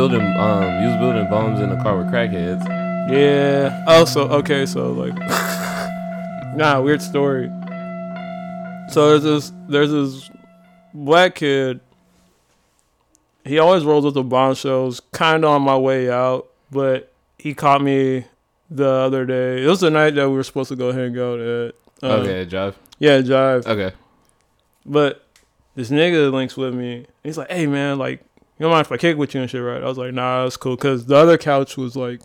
building um you was building bombs in the car with crackheads. Yeah. Also, okay, so like, nah, weird story. So there's this there's this black kid. He always rolls with the bomb shows, kind of on my way out, but he caught me the other day. It was the night that we were supposed to go hang out at. uh, okay, Jive. Yeah, Jive. Okay. But this nigga links with me. He's like, "Hey man, like, you don't mind if I kick with you and shit, right?" I was like, "Nah, that's cool." Cause the other couch was like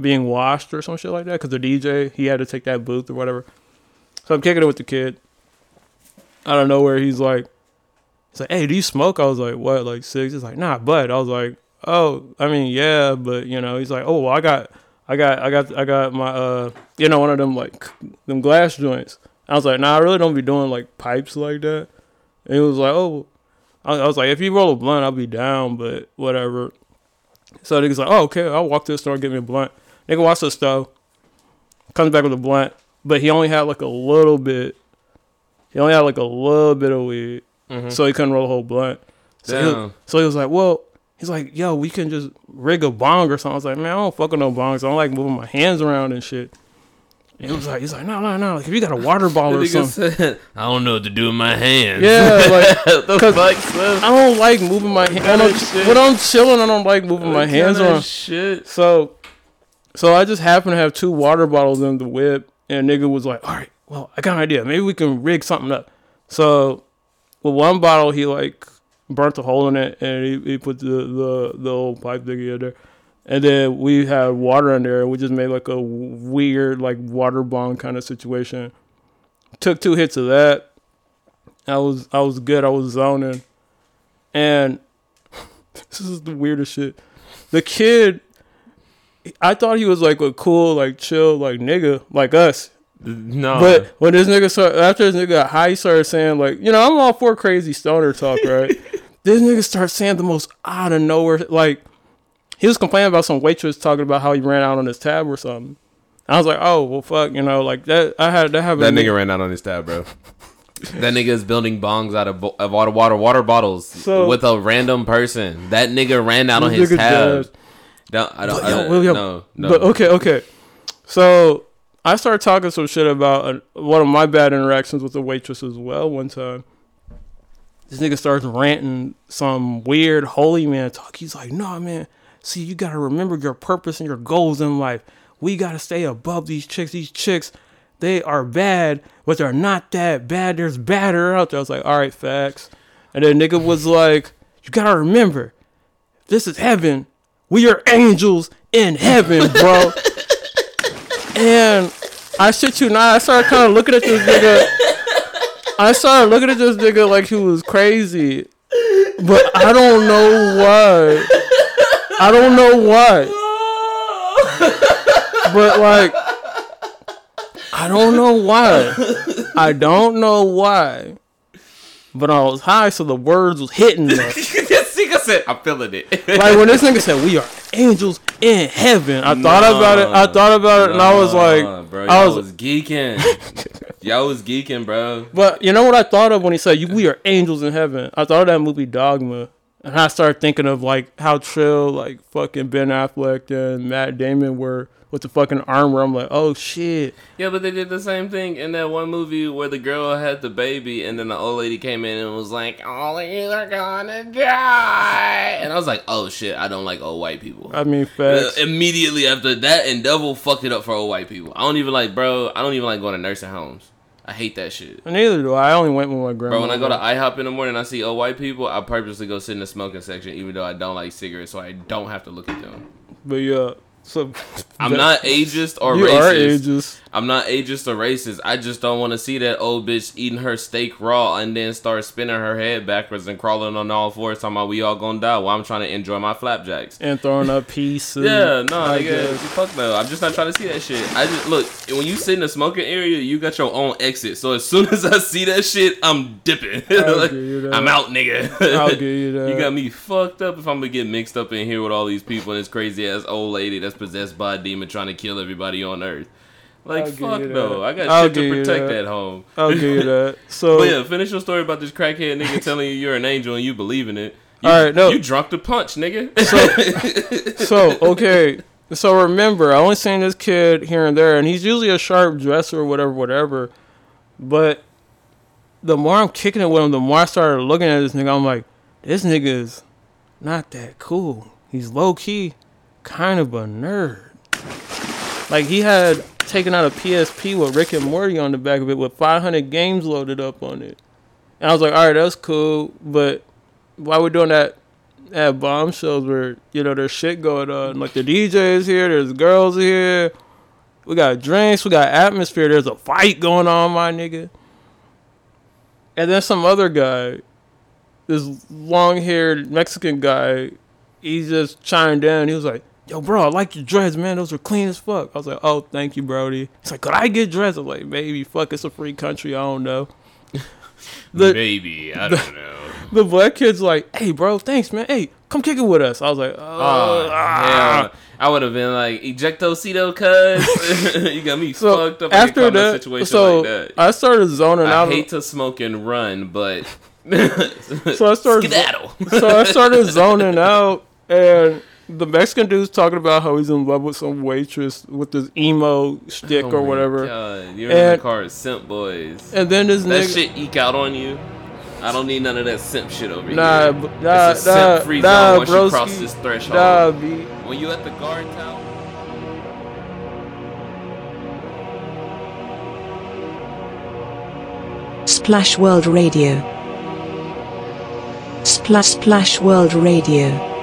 being washed or some shit like that. Cause the DJ he had to take that booth or whatever. So I'm kicking it with the kid. Out of nowhere, he's like, "He's like, hey, do you smoke?" I was like, "What, like six? He's like, "Nah, but." I was like, "Oh, I mean, yeah, but you know." He's like, "Oh, well, I got, I got, I got, I got my, uh, you know, one of them like them glass joints." I was like, "Nah, I really don't be doing like pipes like that." And he was like, "Oh," I, I was like, "If you roll a blunt, I'll be down, but whatever." So nigga's like, "Oh, okay, I'll walk to the store and get me a blunt." Nigga walks to the stove, comes back with a blunt, but he only had like a little bit. He only had like a little bit of weed, Mhm. so he couldn't roll a whole blunt. So he, Damn. so he was like, "Well," he's like, "Yo, we can just rig a bong or something." I was like, "Man, I don't fuck with no bongs. I don't like moving my hands around and shit." And he was like, "He's like, no, no, no. Like, if you got a water bottle or something." said, I don't know what to do with my hands. Yeah, like 'cause fuck. I don't like moving my hands. kind of shit? When I'm chilling, I don't like moving my hands around. Shit. So, so I just happened to have two water bottles in the whip, and nigga was like, "All right, well, I got an idea. Maybe we can rig something up." So, with one bottle, he like burnt a hole in it, and he, he put the the the old pipe thingy in there, and then we had water in there, and we just made like a weird like water bomb kind of situation. Took two hits of that. I was I was good. I was zoning, and this is the weirdest shit. The kid I thought he was like a cool, like chill, like nigga, like us. No. But when this nigga started, after this nigga got high, he started saying like, you know, I'm all for crazy stoner talk, right? this nigga started saying the most out of nowhere, like he was complaining about some waitress talking about how he ran out on his tab or something. I was like, oh well, fuck, you know, like that. I had that happen. that nigga ran out on his tab, bro. that nigga is building bongs out of, bo- of water, water, water bottles So- with a random person. That nigga ran out on This his nigga tab. dead. Don't, I don't. But yo, I, well, yo, no, no. But okay, okay. So I started talking some shit about uh, one of my bad interactions with the waitress as well. One time, this nigga starts ranting some weird holy man talk. He's like, "Nah, man. See, you gotta remember your purpose and your goals in life. We gotta stay above these chicks. These chicks, they are bad, but they're not that bad. There's badder out there." I was like, "All right, facts." And then nigga was like, "You gotta remember, this is heaven. We are angels in heaven, bro." and I shit you not, I started kind of looking at this nigga. I started looking at this nigga like he was crazy, but I don't know why. I don't know why. But like, I don't know why. I don't know why. But I was high, so the words was hitting me. This nigga said, I'm feeling it. like when this nigga said we are angels in heaven, I thought about it. I thought about it, and I was like, bro, I y'all was, was, geeking. y'all was geeking, bro. but you know what I thought of when he said we are angels in heaven? I thought of that movie Dogma, and I started thinking of like how chill like fucking Ben Affleck and Matt Damon were with the fucking armor. I'm like, oh shit. Yeah, but they did the same thing in that one movie where the girl had the baby and then the old lady came in and was like, all of you are gonna die. And I was like, oh shit, I don't like old white people. I mean, Uh, facts. immediately after that, and Devil fucked it up for old white people. I don't even like, bro, I don't even like going to nursing homes. I hate that shit. Neither do I. I only went with my grandma. Bro, when I go to IHOP in the morning and I see old white people, I purposely go sit in the smoking section even though I don't like cigarettes so I don't have to look at them. But yeah, So I'm not ageist or you racist. are ageist. I'm not ageist or racist. I just don't want to see that old bitch eating her steak raw and then start spinning her head backwards and crawling on all fours, talking about we all gonna die while I'm trying to enjoy my flapjacks. And throwing up pieces. Yeah, no, I nigga, guess. fuck no. I'm just not trying to see that shit. I just look when you sit in the smoking area, you got your own exit. So as soon as I see that shit, I'm dipping. Like, give you that. I'm out, nigga. I'll give you that. You got me fucked up if I'm gonna get mixed up in here with all these people and this crazy ass old lady that's possessed by a demon trying to kill everybody on earth. Like I'll fuck no. I got I'll shit to protect that. at home. I'll give you that. So But yeah, finish your story about this crackhead nigga telling you you're an angel and you believe in it. You, All right, no. you drunk the punch, nigga. so okay. So remember, I only seen this kid here and there, and he's usually a sharp dresser or whatever, whatever. But the more I'm kicking it with him, the more I started looking at this nigga. I'm like, this nigga is not that cool. He's low key, kind of a nerd. Like he had taken out a PSP with Rick and Morty on the back of it with 500 games loaded up on it. And I was like, all right, that's cool, but why we doing that at bomb shows where you know there's shit going on. Like the DJ is here, there's girls here. We got drinks, we got atmosphere. There's a fight going on, my nigga. And then some other guy, this long-haired Mexican guy, he just chimed in. He was like, "Yo, bro, I like your dreads, man. Those are clean as fuck." I was like, "Oh, thank you, Brody." He's like, "Could I get dreads?" I'm like, "Maybe. Fuck, it's a free country. I don't know." The- Maybe I don't know. The black kid's like, "Hey, bro, thanks, man. Hey, come kick it with us." I was like, Oh, "Oh, ah." I would have been like, ejectocito, cuz. you got me So fucked up. After that, situation so like that. I started zoning I out. I hate to smoke and run, but So I started- skedaddle. so I started zoning out, and the Mexican dude's talking about how he's in love with some waitress with this emo stick Oh or whatever. God. You're in And- the car, simp boys. And then this that nigga, shit eke out on you. I don't need none of that simp shit over nah, here. b- nah, it's a nah, simp free nah, zone once you broski, cross this threshold. Nah, B. When you at the guard tower. Splash World Radio. Splash Splash World Radio.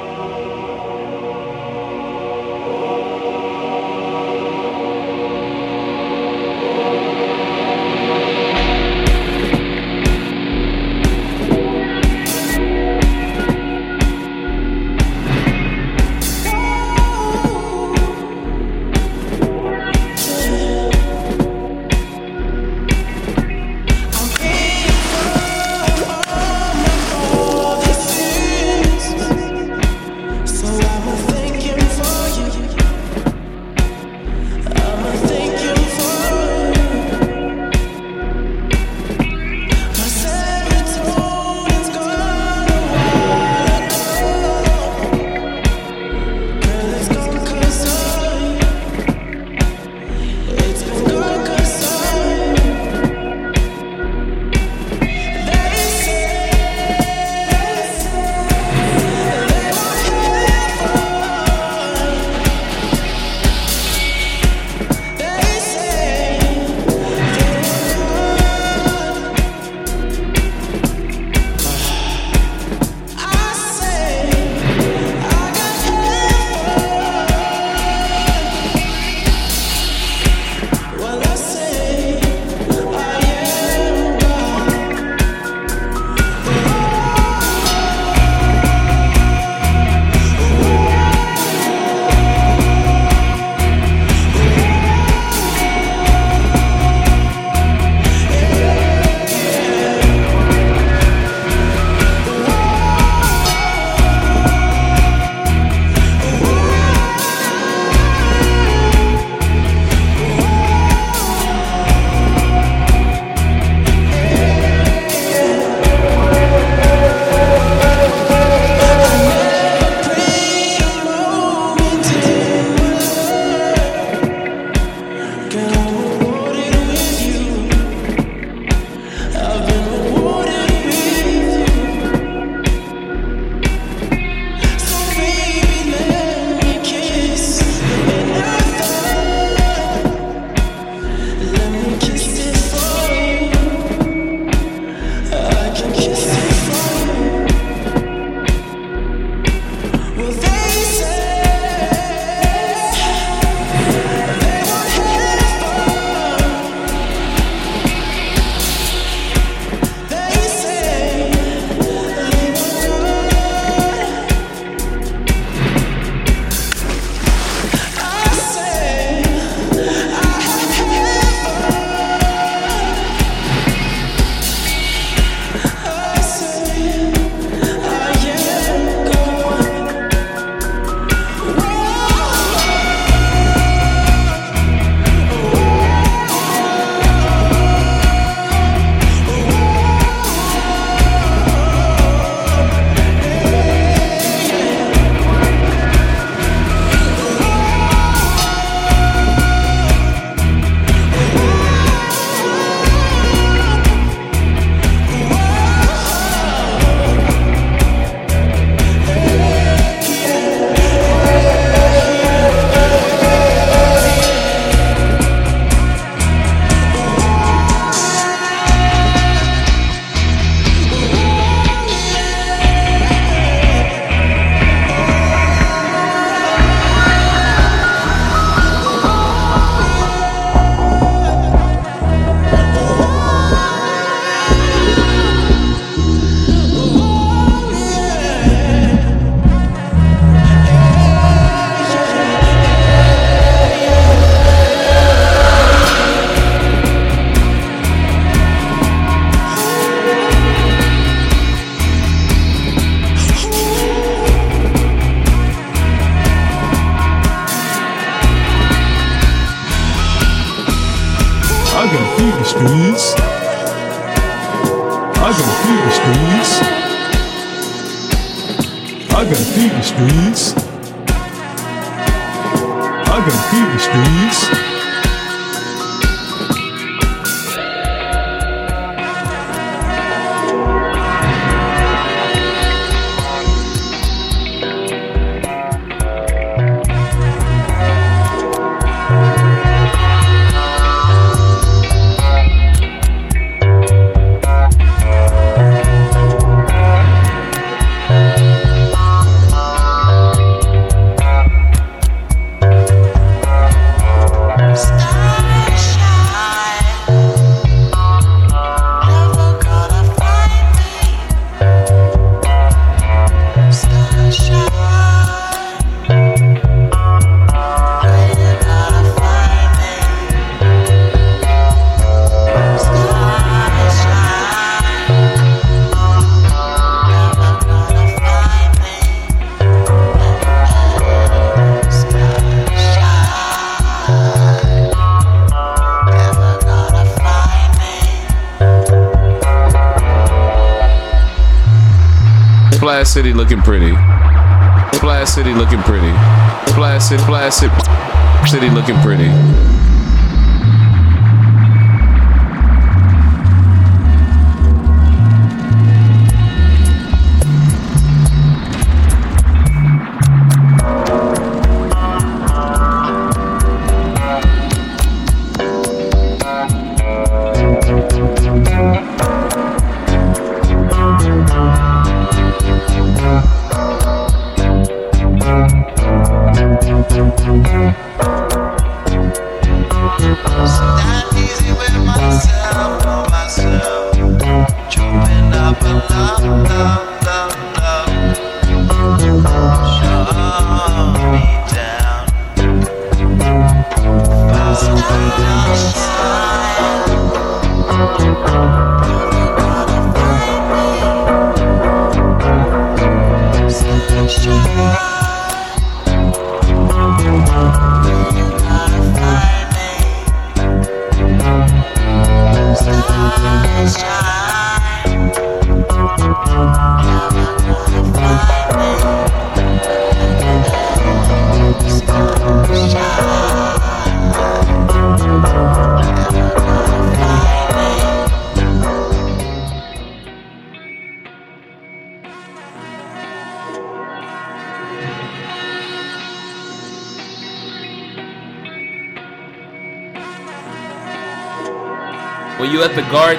Looking pretty. Splash City looking pretty. Splash City, Splash City, City looking pretty.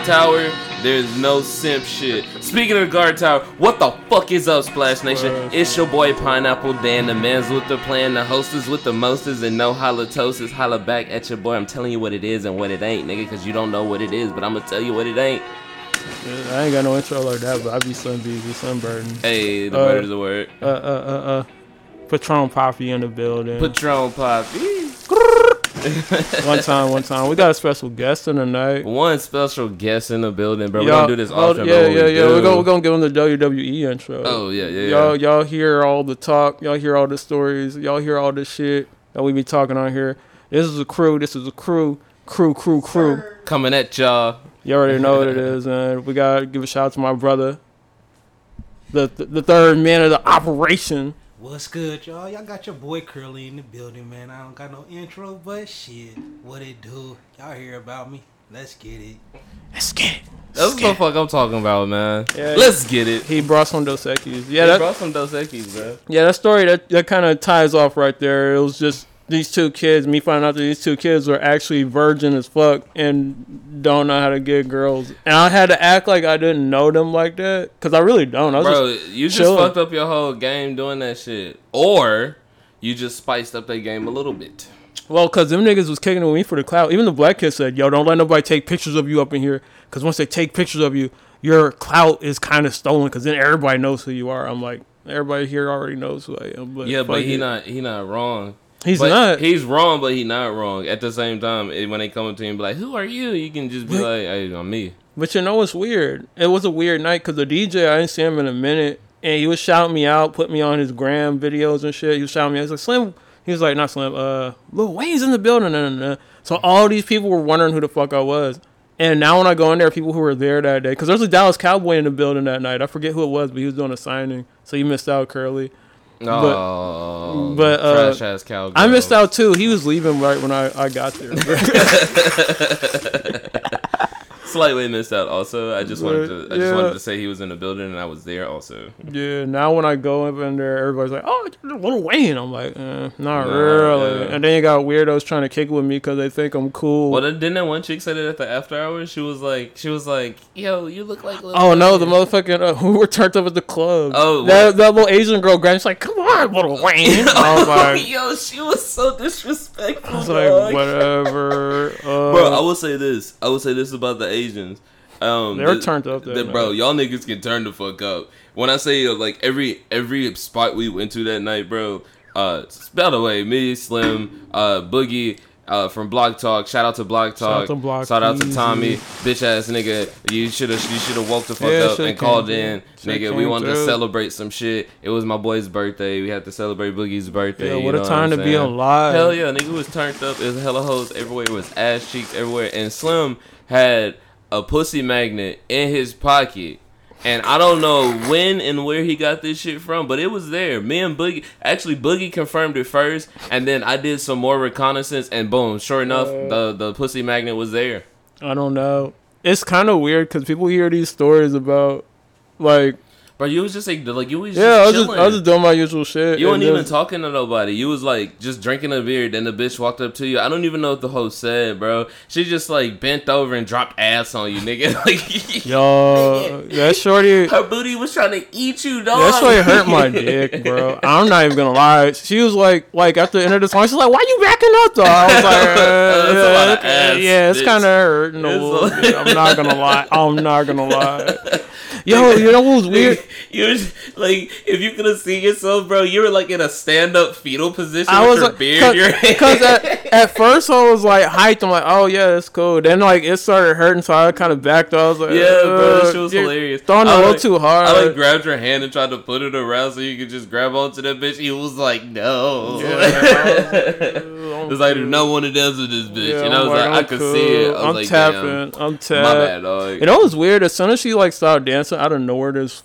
Guard tower, there's no simp shit. Speaking of the guard tower, what the fuck is up, Splash Nation? It's your boy Pineapple Dan, the man's with the plan, the hostess with the mostest, and no halitosis. Holla back at your boy. I'm telling you what it is and what it ain't, nigga, because you don't know what it is, but I'm gonna tell you what it ain't. I ain't got no intro like that, but I be sun busy, sunburden. Hey, the Uh, word is the word. Uh, uh, uh, uh. Patron Poppy in the building. Patron Poppy. one time, one time. We got a special guest in the night. One special guest in the building, bro. We're gonna do this oh, often. Yeah, yeah, we yeah. We're do- gonna, we're gonna give him the WWE intro. Oh, yeah, yeah, Y'all, yeah. y'all hear all the talk. Y'all hear all the stories. Y'all hear all the shit that we be talking on here. This is a crew. This is a crew. Crew, crew, crew. Coming at y'all. You already know what it is, and we gotta give a shout out to my brother, the the, the third man of the operation. What's good, y'all? Y'all got your boy Curly in the building, man. I don't got no intro, but shit, what it do? Y'all hear about me? Let's get it. Let's get it. That's what the fuck I'm talking about, man. Yeah. Let's get it. He brought some Dos Equis. Yeah, he that, brought some Dos Equis, bro. Yeah, that story that, that kind of ties off right there. It was just these two kids, me finding out that these two kids were actually virgin as fuck and don't know how to get girls. And I had to act like I didn't know them like that because I really don't. I was Bro, just, you just chilling. fucked up your whole game doing that shit. Or you just spiced up that game a little bit. well, because them niggas was kicking with me for the clout. Even the black kid said, "Yo, don't let nobody take pictures of you up in here because once they take pictures of you, your clout is kind of stolen because then everybody knows who you are." I'm like, everybody here already knows who I am. But Yeah, but he it. not he not wrong. He's But not. He's wrong, but he not wrong. At the same time, it, when they come up to him be like, "Who are you?" You can just be like, "Hey, I'm me." But you know what's weird? It was a weird night because the DJ I didn't see him in a minute, and he was shouting me out, put me on his gram videos and shit. He was shouting me. out. Was like Slim. He was like not Slim. Uh, Lil Wayne's in the building. And. So all these people were wondering who the fuck I was, And now when I go in there, people who were there that day, because there's a Dallas Cowboy in the building that night. I forget who it was, but he was doing a signing, so you missed out, Curly. Oh, but, uh, trash ass. I missed out too. He was leaving right when I, I got there. Slightly missed out. Also, I just wanted to. I just Yeah. wanted to say he was in the building and I was there. Also, yeah. Now when I go up in there, everybody's like, "Oh, Little Wayne." I'm like, eh, "Not Nah, really." yeah. And then you got weirdos trying to kick with me because they think I'm cool. well, then, didn't that one chick say that at the after hours? She was like, she was like, "Yo, you look like." Lil Oh no, the Wayne." motherfucking uh, who were turned up at the club. Oh, that, that little Asian girl, Grant, she's like, "Come on, little Wayne." oh my. Yo, she was so disrespectful. I was dog. like, whatever. Uh, Bro, I will say this. I will say this about the Asians. Um, They're the- turned up that the- bro, y'all niggas can turn the fuck up. When I say uh, like every every spot we went to that night, bro. Uh, by the way, me, Slim, uh, Boogie. Uh, from Block Talk, shout out to Block Shout out Talk. to Block Shout out to Tommy, bitch ass nigga. You should have, you should have woke the fuck Yeah, up and called in. Nigga. We wanted to celebrate some shit. It was my boy's birthday. We had to celebrate Boogie's birthday. Yeah, what a time I'm to be alive. Hell yeah, nigga was turned up. It was hella hoes everywhere. It was ass cheeks everywhere. And Slim had a pussy magnet in his pocket. And I don't know when and where he got this shit from, but it was there. Me and Boogie, actually Boogie confirmed it first, and then I did some more reconnaissance, and boom, sure enough, uh, the the pussy magnet was there. I don't know. It's kind of weird because people hear these stories about, like, Bro, you was just like, like you was yeah, I was just. I was just doing my usual shit. You weren't even talking to nobody. You was like just drinking a beer. Then the bitch walked up to you. I don't even know what the host said, bro. She just like bent over and dropped ass on you, nigga. Like, Yo, that shorty, her booty was trying to eat you, dog. that shorty hurt my dick, bro. I'm not even gonna lie. She was like, like at the end of the song, she's like, "Why you backing up, though?" I was like, uh, That's a lot of yeah, ass, yeah, it's kind of hurting a little I'm not gonna lie. I'm not gonna lie. Yo, you know what was weird? You was like, if you could have seen yourself, bro, you were like in a stand-up fetal position I with was your like, beard in your hand. because at, at first I was like hyped. I'm like, oh yeah, that's cool. Then like it started hurting, so I kind of backed. I was like, Yeah, bro, uh, shit was hilarious. Throwing I a little like- too hard. I like grabbed your hand and tried to put it around so you could just grab onto that bitch. He was like, no. Yeah, it's like, no one that does with this bitch. Yeah, and I was like, I I'm could cool. see it. I I'm like, tapping. damn. I'm tapping. My bad, dog. You know what's weird? As soon as she like started dancing out of nowhere, this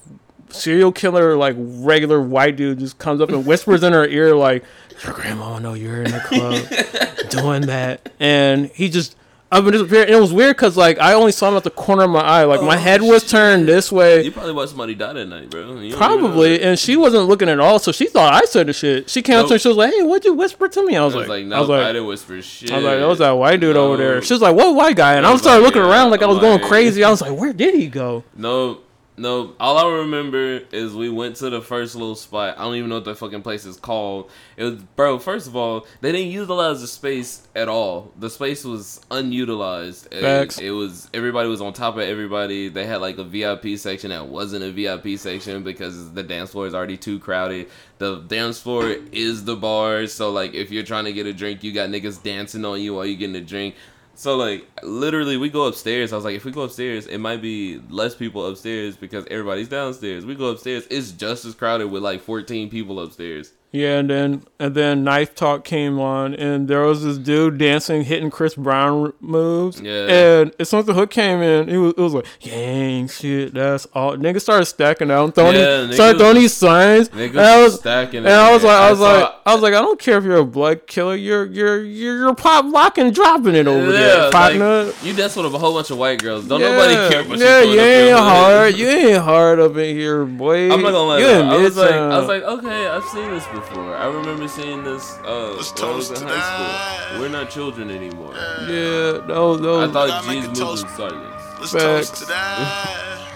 serial killer, like regular white dude, just comes up and whispers in her ear, like, "Your grandma know you're in the club doing that," and he just. Up and disappeared. And it was weird because like I only saw him at the corner of my eye. Like my Oh, head was shit. turned this way. You probably watched somebody die that night, bro. You Probably, and she wasn't looking at all, so she thought I said the shit. She came up to me, she was like, "Hey, what'd you whisper to me?" I was, I was like, like, no, I was like, I didn't whisper shit. I was like, that was that white dude over there. She was like, "What white guy?" And I I was was started like, looking yeah, around like I was going crazy. I was like, "Where did he go?" No, no. All I remember is we went to the first little spot. I don't even know what the fucking place is called. It was, bro. First of all, they didn't utilize the space at all. The space was unutilized. It- Facts. It, was everybody was on top of everybody. They had like a VIP section that wasn't a VIP section because the dance floor is already too crowded. The dance floor is the bar, so like if you're trying to get a drink, you got niggas dancing on you while you're getting a drink. So like literally we go upstairs. I was like, if we go upstairs, it might be less people upstairs because everybody's downstairs. We go upstairs, it's just as crowded with like 14 people upstairs. Yeah, and then and then Knife Talk came on, and there was this dude dancing, hitting Chris Brown moves. Yeah. And as soon as the hook came in, it was, it was like, gang shit, that's all. Niggas started stacking out, throwing Yeah, these, started throwing these signs. Niggas and I was stacking and I was like, I I was like, I was like, I don't care if you're a blood killer, you're you're you're, you're pop locking, dropping it over there, like, partner. you dance with a whole bunch of white girls. Don't yeah, nobody care what yeah, you you ain't hard. You ain't hard up in here, boy. I'm not gonna lie. You I was like, I was like, okay, I've seen this before. I remember seeing this uh, Let's when I was in high to school. We're not children anymore. yeah, no, no. I thought Gotta make G's a moved toast. in silence. Let's Facts. toast to that.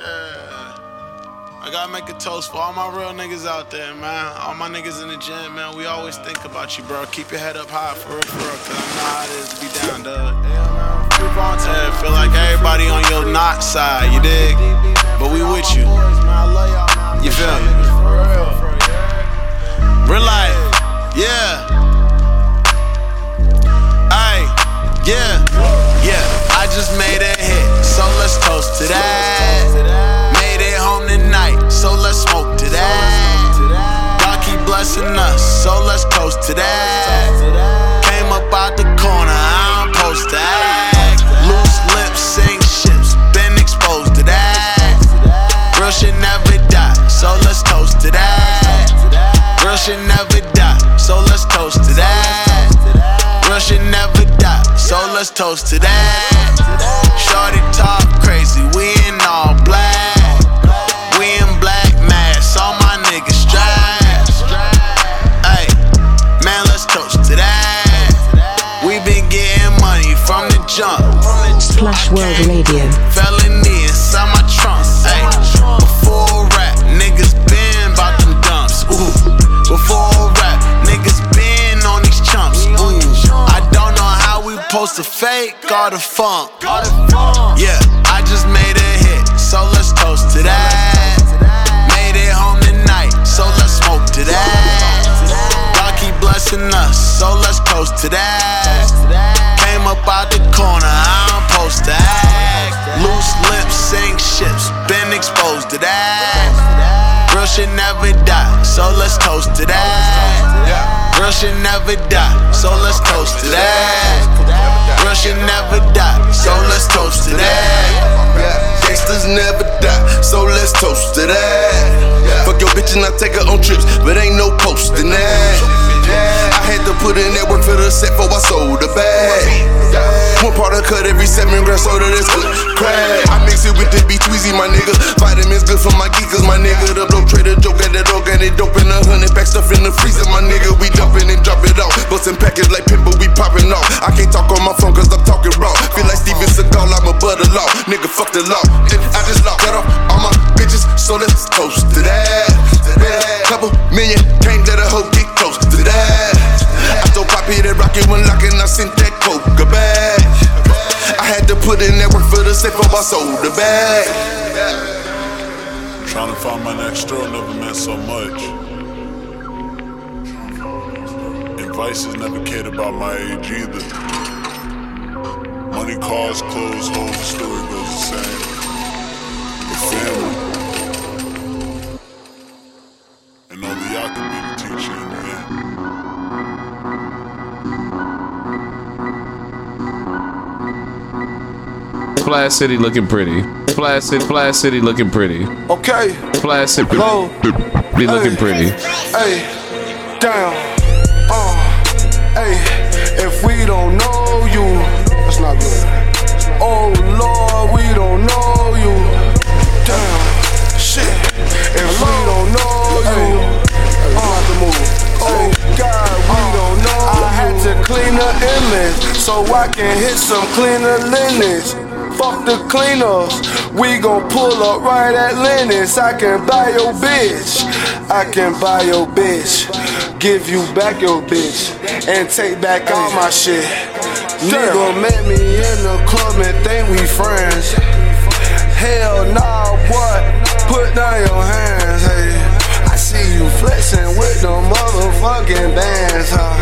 yeah. I gotta make a toast for all my real niggas out there, man. All my niggas in the gym, man. We always think about you, bro. Keep your head up high for real, for real. Cause I know how it is to be down, dog. Yeah, man. Move on to. Feel like everybody on your not side, you dig? But we with you. You feel to that. Made it home tonight, so let's smoke to that. God keep blessing us, so let's toast to that. Came up out the corner, I don't post that. Loose lips, sink ships, been exposed to that. Girl should never die, so let's toast to that. Girl should never die, so let's so let's toast to that. Shorty talk crazy, we in all black. We in black masks, all my niggas strapped. Ay, man, let's toast to that. We been getting money from the jump. Splash World Radio. Felony supposed to fake all the funk. Yeah, I just made a hit, so let's toast to that. Made it home tonight, so let's smoke to that. God keep blessing us, so let's toast to that. Came up out the corner, I'm supposed to act. Loose lips sink ships, been exposed to that. Real shit never die, so let's toast to that. Real shit never die, so let's toast to that. Real shit never die, so let's toast to that. Gangsters never die, so let's toast to that. Fuck your bitch and I take her on trips, but ain't no posting that. I had to put in that work for the set before I sold the bag. One part of cut every seven grams soda, that's good crack. I mix it with the B Tweezy, my nigga. Vitamins good for my geekers, my nigga. The blow trader joke at that organic dope in a hundred pack stuff in the freezer, my nigga. We dumping and drop it off. Bustin' package like pimp, but we popping off. I can't talk on my phone cause I'm talking raw. Feel like Steven Seagal, I'm a butter law. Nigga, fuck the law. And I just locked that off all my bitches, so let's toast to that. Couple million, let a hoe get to that. I throw poppy that rocket when locking, I sent that coca back. I had to put in that work for the safe of I sold the bag. Trying to find my next girl never meant so much. And vices never cared about my age either. Money, cars, clothes, hoes, the story goes the same. The family. And only I can Splash City looking pretty. Splash City, Splash City looking pretty. Okay, Splash City low, be looking Hey. pretty. hey, down, uh, hey. If we don't know you, that's not good. Oh Lord, we don't know you. Damn, shit. If we don't know you, uh, oh God, we don't know I had to clean the image so I can hit some cleaner linens. Fuck the cleaners, we gon' pull up right at Lenox. I can buy your bitch, I can buy your bitch, give you back your bitch, and take back all my shit. Nigga met me in the club and think we friends. Hell nah, boy, put down your hands, hey. I see you flexing with the motherfucking bands, huh?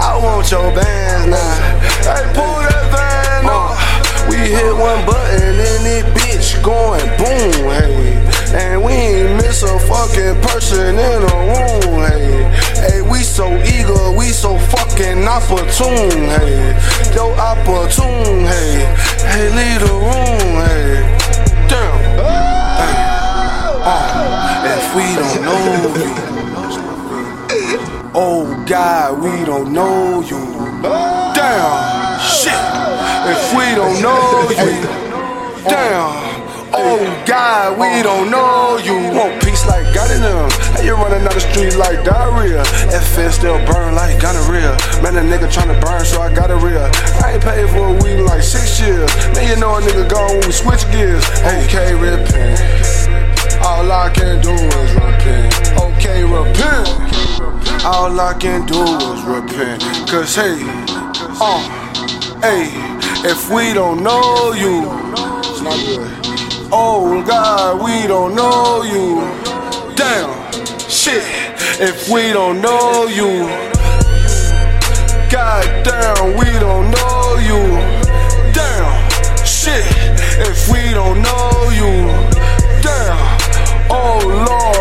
I want your bands now. Hey, pull that up. We hit one button and it bitch going boom, hey. And we ain't miss a fucking person in a room, hey. Hey, we so eager, we so fucking opportune, hey. Yo, opportune, hey. Hey, leave the room, hey. Damn. Hey. Uh, if we don't know you, oh God, we don't know you. Damn, shit. If we don't know you, damn. Oh God, we don't know you. Want peace like God in them. Hey, you running down the street like diarrhea. FN still burn like gonorrhea. Man, a nigga tryna burn, so I got a real. I ain't paid for a weed in like six years. Man, you know a nigga gone when we switch gears. Okay, repent. All I can do is repent. Okay, repent. All I can do is repent. Cause hey, uh, hey, if we don't know you, it's not good. Oh God, we don't know you. Damn, shit, if we don't know you. God damn, we don't know you. Damn, shit, if we don't know you. Damn, oh Lord,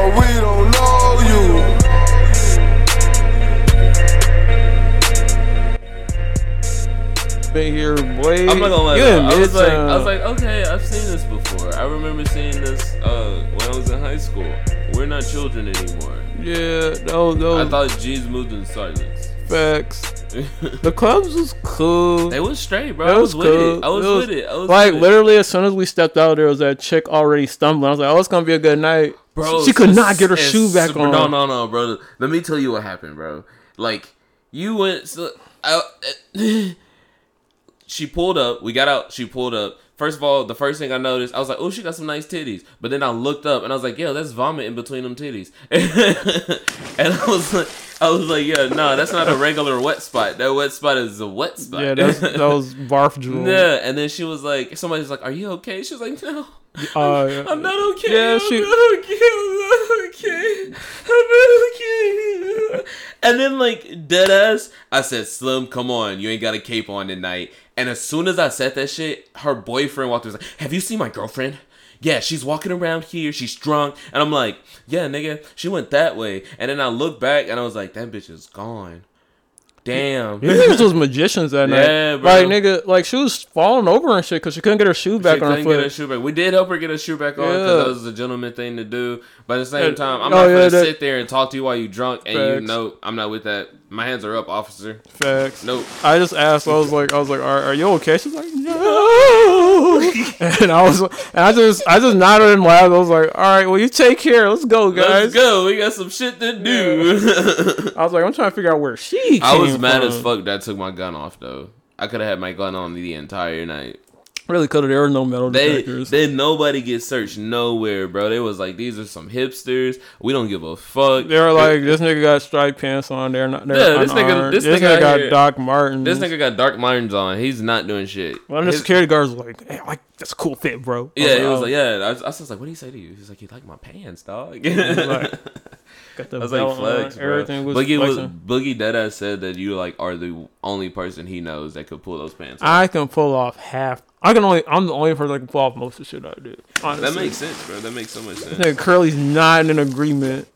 Been here way. I'm not gonna lie. in I was like, I was like, okay, I've seen this before. I remember seeing this uh, when I was in high school. We're not children anymore. Yeah, those, those I thought G's moved in silence. facts. The clubs was cool. They was straight, bro. It I was, with cool. it. I was, It was- with it. I was like with it. literally, as soon as we stepped out, there was that chick already stumbling. I was like, "Oh, it's gonna be a good night." bro. she could not get her shoe back super- on. No, no, no, bro. Let me tell you what happened, bro. Like you went. So, I, she pulled up. We got out. She pulled up. First of all, the first thing I noticed, I was like, "Oh, she got some nice titties." But then I looked up and I was like, "Yo, that's vomit in between them titties." and I was like, "I was like, yeah, no, that's not a regular wet spot. That wet spot is a wet spot." Yeah, that's, that was barf drool. yeah. And then she was like, somebody's like, "Are you okay?" She was like, "No." Uh, yeah. I'm not okay. Yeah, I'm she- not okay. I'm not okay. I'm not okay. And then like dead ass, I said, Slim, come on, you ain't got a cape on tonight. And as soon as I said that shit, her boyfriend walked through. Was like, Have you seen my girlfriend? Yeah, she's walking around here. She's drunk, and I'm like, Yeah, nigga, she went that way. And then I looked back, and I was like, That bitch is gone. Damn. These niggas was magicians that Yeah, night. bro. Like nigga, like she was falling over and shit because she couldn't get her shoe back she on her couldn't get her foot. shoe back. We did help her get her shoe back on because Yeah. that was a gentleman thing to do. But at the same time, I'm Oh, not yeah, gonna that- sit there and talk to you while you drunk and you know I'm not with that. My hands are up, officer. Facts. Nope. I just asked. I was like, I was like, are, are you okay? She's like, no. and I was, and I just, I just nodded and laughed. I was like, all right, well, you take care. Let's go, guys. Let's go. We got some shit to do. I was like, I'm trying to figure out where she. I was mad from. as fuck that I took my gun off though. I could have had my gun on the entire night. Really could have. There were no metal They detectors. then nobody get searched nowhere, bro. They was like, these are some hipsters. We don't give a fuck. They were like, this nigga got striped pants on. They're not. They're Yeah, this nigga- this this nigga nigga got here- Doc Martens. this nigga got Doc Martens on. He's not doing shit. One of the His- security guards was like, hey, I like that's a cool fit, bro. Yeah, he was oh. like, yeah. I was, I was like, what did he say to you? He's like, you like my pants, dog. like, got the I was belt like, flex, on. bro. Everything was Boogie was flexing. Boogie Deadass said that you like are the only person he knows that could pull those pants. off. I can pull off half. I can only. I'm the only person that can pull off most of the shit I do. Honestly. that makes sense, bro. That makes so much sense. Nigga, Curly's not in agreement.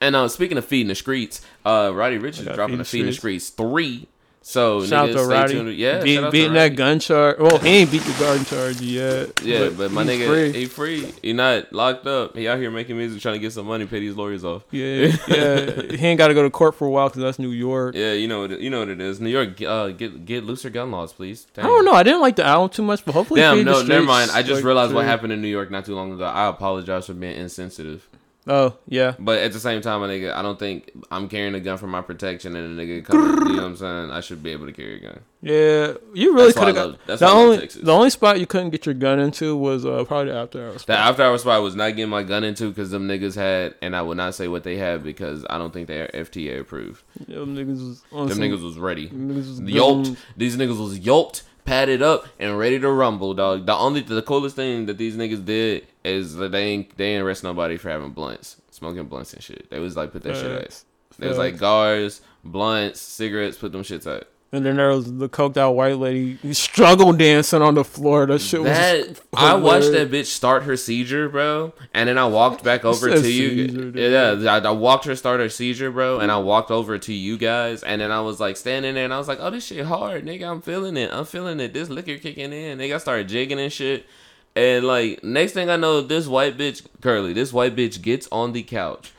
And uh, speaking of feeding the streets, uh, Roddy Ricch is got dropping Feed a the feeding the streets three. So Shout out niggas to Roddy. tuned. Yeah, out to beating that gun charge. Well, he ain't beat the gun charge yet. Yeah, but, my nigga, free. he free. He not locked up. He out here making music, trying to get some money, pay these lawyers off. Yeah, yeah. he ain't got to go to court for a while because that's New York. Yeah, you know what it, you know what it is. New York, uh, get get looser gun laws, please. I don't know. I didn't like the album too much, but hopefully, Damn, no, never mind. I just like, realized what happened in New York not too long ago. I apologize for being insensitive. Oh yeah, But at the same time, my nigga, I don't think I'm carrying a gun for my protection, and a nigga coming, you know what I'm saying? I should be able to carry a gun. yeah. You really That's why I could have got that's the why I love only the only spot you couldn't get your gun into was uh, probably the after hours. The after hours spot was not getting my gun into because them niggas had, and I would not say what they had because I don't think they are FTA approved. Them niggas was Them niggas was ready. niggas was Yoked. These niggas was yoked, padded up, and ready to rumble, dog. The only, the coolest thing that these niggas did is that they ain't, they ain't arrest nobody for having blunts, smoking blunts and shit. They was like, put that shit out. Facts. They was like guards, blunts, cigarettes, put them shits out. And then there was the coked out white lady struggle dancing on the floor. That shit was. That I watched that bitch start her seizure, bro, and then I walked back over to you. dude. Yeah, I, I walked her start her seizure, bro, and I walked over to you guys, and then I was like standing there, and I was like, "Oh, this shit hard, nigga. I'm feeling it. I'm feeling it. This liquor kicking in, nigga. I started jigging and shit." And like next thing I know, this white bitch, Curly, this white bitch gets on the couch,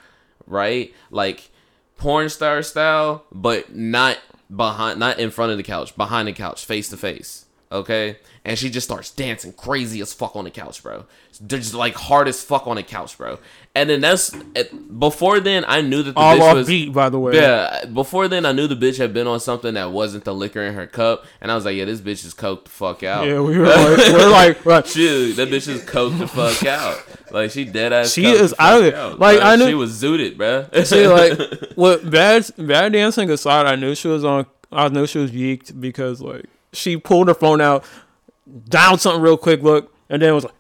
right? Like porn star style, but not behind, not in front of the couch, behind the couch, face to face. Okay, and she just starts dancing crazy as fuck on the couch, bro. Just like hard as fuck on the couch, bro. And then that's before then I knew that the all bitch off was beat, by the way. yeah. Before then I knew the bitch had been on something that wasn't the liquor in her cup, and I was like, yeah, this bitch is coked the fuck out. Yeah, we were like, we're like, right. Shoot, that bitch is coked the fuck out. Like she dead ass. She is out it. Like, bro. I knew- she was zooted, bro. See, like, what bad bad dancing aside, I knew she was on. I knew she was yeeked because like she pulled her phone out, dialed something real quick, look, and then was like,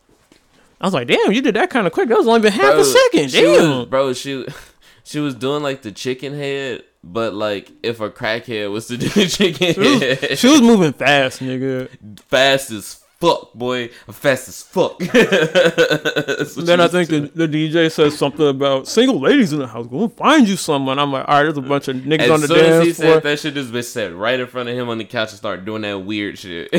I was like, damn, you did that kind of quick. That was only been half Bro, a second. she Damn. was- bro. She she was doing like the chicken head, but like if a crackhead was to do the chicken She was, head, she was moving fast, nigga. fast as fuck, boy, fast as fuck. Then I think the, the DJ says something about single ladies in the house. Go find you someone. I'm like, all right, there's a bunch of niggas As on the soon as he dance floor. said that shit, this bitch sat right in front of him on the couch and started doing that weird shit.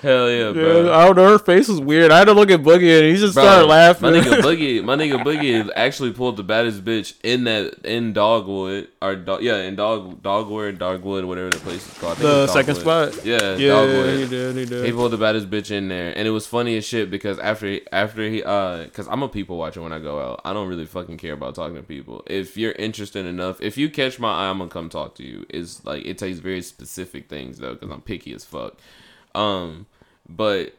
Hell yeah, Yeah, bro. I don't know. Her face was weird. I had to look at Boogie and he just Bro, started laughing. My nigga Boogie, my nigga Boogie actually pulled the baddest bitch in that in Dogwood or dog, yeah in Dog Dogwood Dogwood whatever the place is called. The second Dogwood. spot. Yeah, yeah, Dogwood. he did. He did. He pulled the baddest bitch in there, and it was funny as shit because after after he uh, cause I'm a people watcher when I go out. I don't really fucking care about talking to people. If you're interested enough, if you catch my eye, I'm gonna come talk to you. It's like it takes very specific things though, cause I'm picky as fuck. Um, but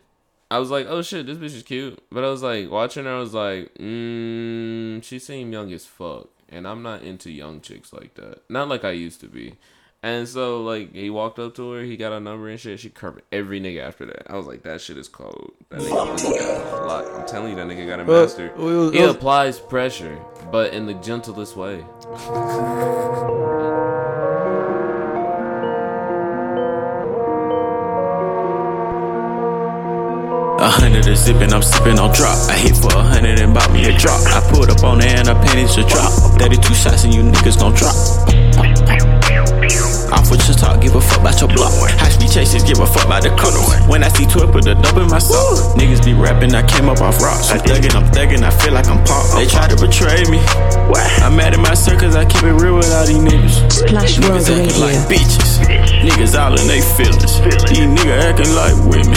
I was like, oh shit, this bitch is cute. But I was like, watching her, I was like, mm, she seemed young as fuck. And I'm not into young chicks like that. Not like I used to be. And so, like, he walked up to her, he got a number and shit. She curved every nigga after that. I was like, that shit is cold. That nigga got a lot. I'm telling you, that nigga got a Well, master. we was- He was- applies pressure, but in the gentlest way. A hundred is zipping, I'm sipping on drop. I hit for a hundred and bought me a drop. I pulled up on there and I panties to drop. 32 shots and you niggas gon' drop. Off with your talk, give a fuck about your block. High speed chases, give a fuck about the colors. When I see 12, put a dub in my sock. Niggas be rapping, I came up off rocks. I'm thugging, I'm thugging, I feel like I'm pop. They try to betray me. I'm mad at my son cause I keep it real with all these niggas. Splash World Niggas acting Radio. like bitches. Niggas all in they feelings. These niggas acting like women.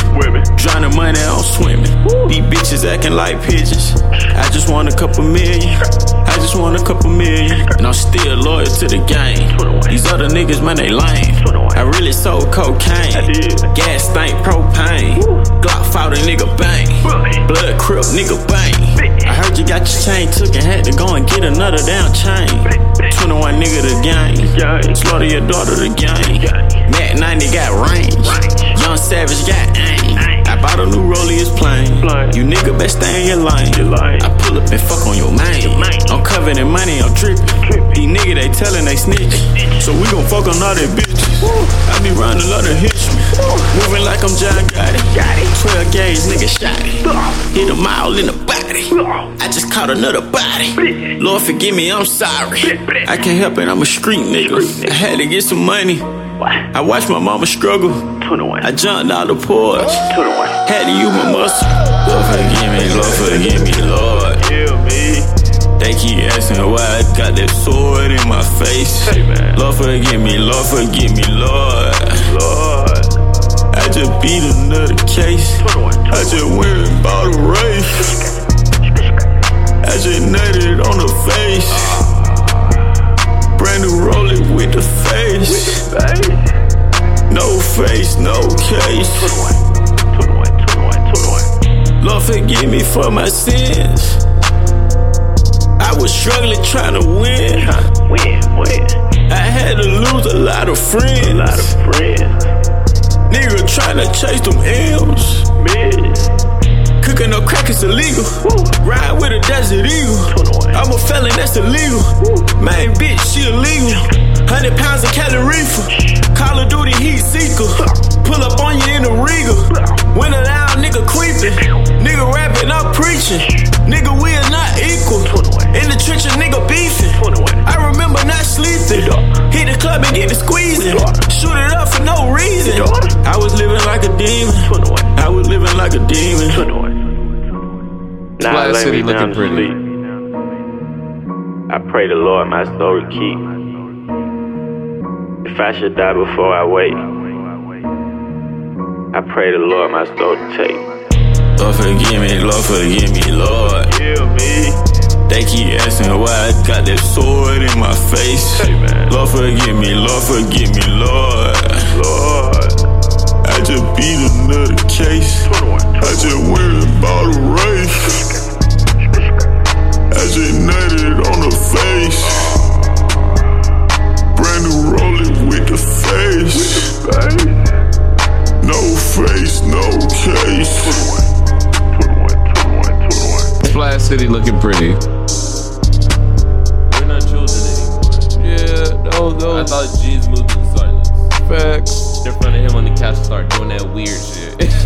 Drowning money on swimming. These bitches acting like pigeons. I just want a couple million. Want a couple million. And I'm still loyal to the game. These other niggas, man, they lame. I really sold cocaine. Gas stank propane. Glock fought a nigga bang. Blood crip nigga bang. I heard you got your chain took and had to go and get another damn chain. 21 nigga the gang. Slaughter your daughter the game. Mac 90 got range. Young Savage got aim. I bought a new Rollie, it's plain. You nigga best stay in your lane. I pull up and fuck on your man. I'm covered in money, I'm tripping. These niggas they tellin' they snitch. So we gon' fuck on all that bitches. I be round a lot of hitchmen. Moving like I'm John Gotti. 12 gauge, nigga shot it. Hit them all in the body. I just caught another body. Lord forgive me, I'm sorry. I can't help it, I'm a street nigga. I had to get some money. I watched my mama struggle. Two to one. I jumped out the porch. Had to use my muscle. Lord forgive me, Lord forgive me, Lord. They keep asking why I got that sword in my face. Hey, man. Lord forgive me, Lord forgive me, Lord. Lord. I just beat another case. I just went and bought a race. I just nutted on the face. Brand new rolling with the face. No face, no case. Lord forgive me for my sins. I was struggling trying to win. win. I had to lose a lot of friends. A lot of friends. Nigga trying to chase them M's. Cooking up crack is illegal. Ride with a desert eagle. I'm a felon, that's illegal. Main bitch, she illegal. 100 pounds of calorifer. Call of Duty heat seeker. Pull up on you in the regal. When a loud nigga creeping. Nigga rapping, I'm preaching. Nigga, we are not equal. In the trench, a nigga beefing. I remember not sleeping. Hit the club and get the squeezing. Shoot it up for no reason. I was living like a demon. I was living like a demon. Splash lay City me down looking to pretty. sleep. I pray the Lord my soul to keep. If I should die before I wake, I pray the Lord my soul to take. Lord forgive me, Lord forgive me, Lord. They keep asking why I got that sword in my face. Lord forgive me, Lord forgive me, Lord. Lord. I just beat another case. I just went and bought a race. I just nutted on the face. Brand new rolling with the face. No face, no case. Splash City looking pretty. We're not children anymore. Yeah, those, I thought couch, start doing that weird shit.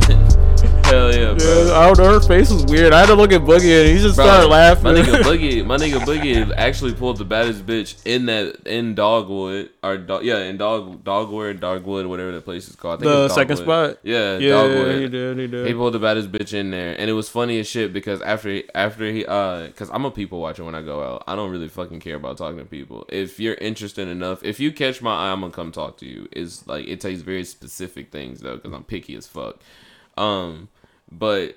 Hell yeah, bro. I don't know. Her face was weird. I had to look at Boogie and he just Bro, started laughing. My nigga Boogie, my nigga Boogie actually pulled the baddest bitch in that in Dogwood or dog, yeah in Dog Dogwood Dogwood whatever the place is called. I think the second spot. Yeah, yeah, Dogwood. he did. He did. He pulled the baddest bitch in there, and it was funny as shit because after after he uh, cause I'm a people watcher when I go out. I don't really fucking care about talking to people. If you're interested enough, if you catch my eye, I'm gonna come talk to you. It's like it takes very specific things though, cause I'm picky as fuck. Um, but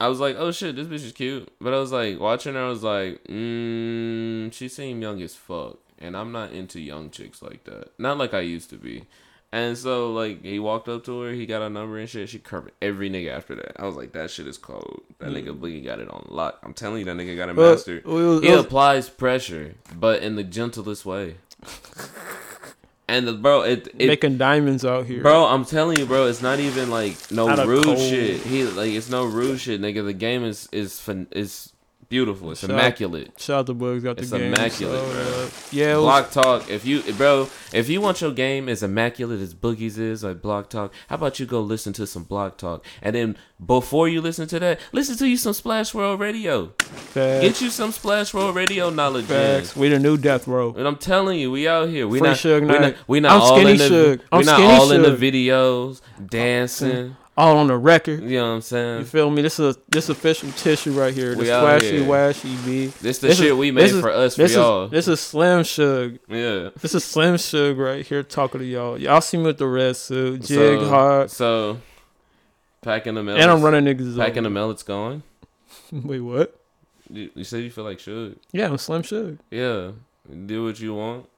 I was like, oh shit, this bitch is cute. But I was like watching her, I was like, mm, she seemed young as fuck, and I'm not into young chicks like that. Not like I used to be. And so like he walked up to her, he got a number and shit. She curved every nigga after that. I was like, that shit is cold. That nigga Boogie got it on lock. I'm telling you, that nigga got it Well, mastered. it was- he it was- applies pressure, but in the gentlest way. And the bro, it, it Making diamonds out here. Bro, I'm telling you, bro, it's not even like no rude cold. shit. He like it's no rude shit, nigga. The game is is is beautiful. It's Shout- immaculate. Shout out to Bugs. Got the It's game. immaculate, so, bro. uh, yeah, was- Block Talk. If you, bro, if you want your game as immaculate as Boogie's is, like Block Talk, how about you go listen to some Block Talk, and then before you listen to that, listen to you some Splash World Radio. Facts. Get you some Splash World Radio knowledge. in. Facts. We the new death row. And I'm telling you, we out here. We Free not, we not, we not I'm all skinny in the. I'm we not all in the videos dancing. All on the record. You know what I'm saying? You feel me? This is this official tissue right here. This flashy washy B. This the shit we made for us, for this y'all. Is, this is Slim Shug. Yeah. This is Slim Shug right here talking to y'all. Y'all see me with the red suit, jig so, hard. So, packing the mellets. And I'm running niggas Packing the mellets going. Wait, what? You, you said you feel like Suge. Yeah, I'm Slim Shug. Yeah. Do what you want.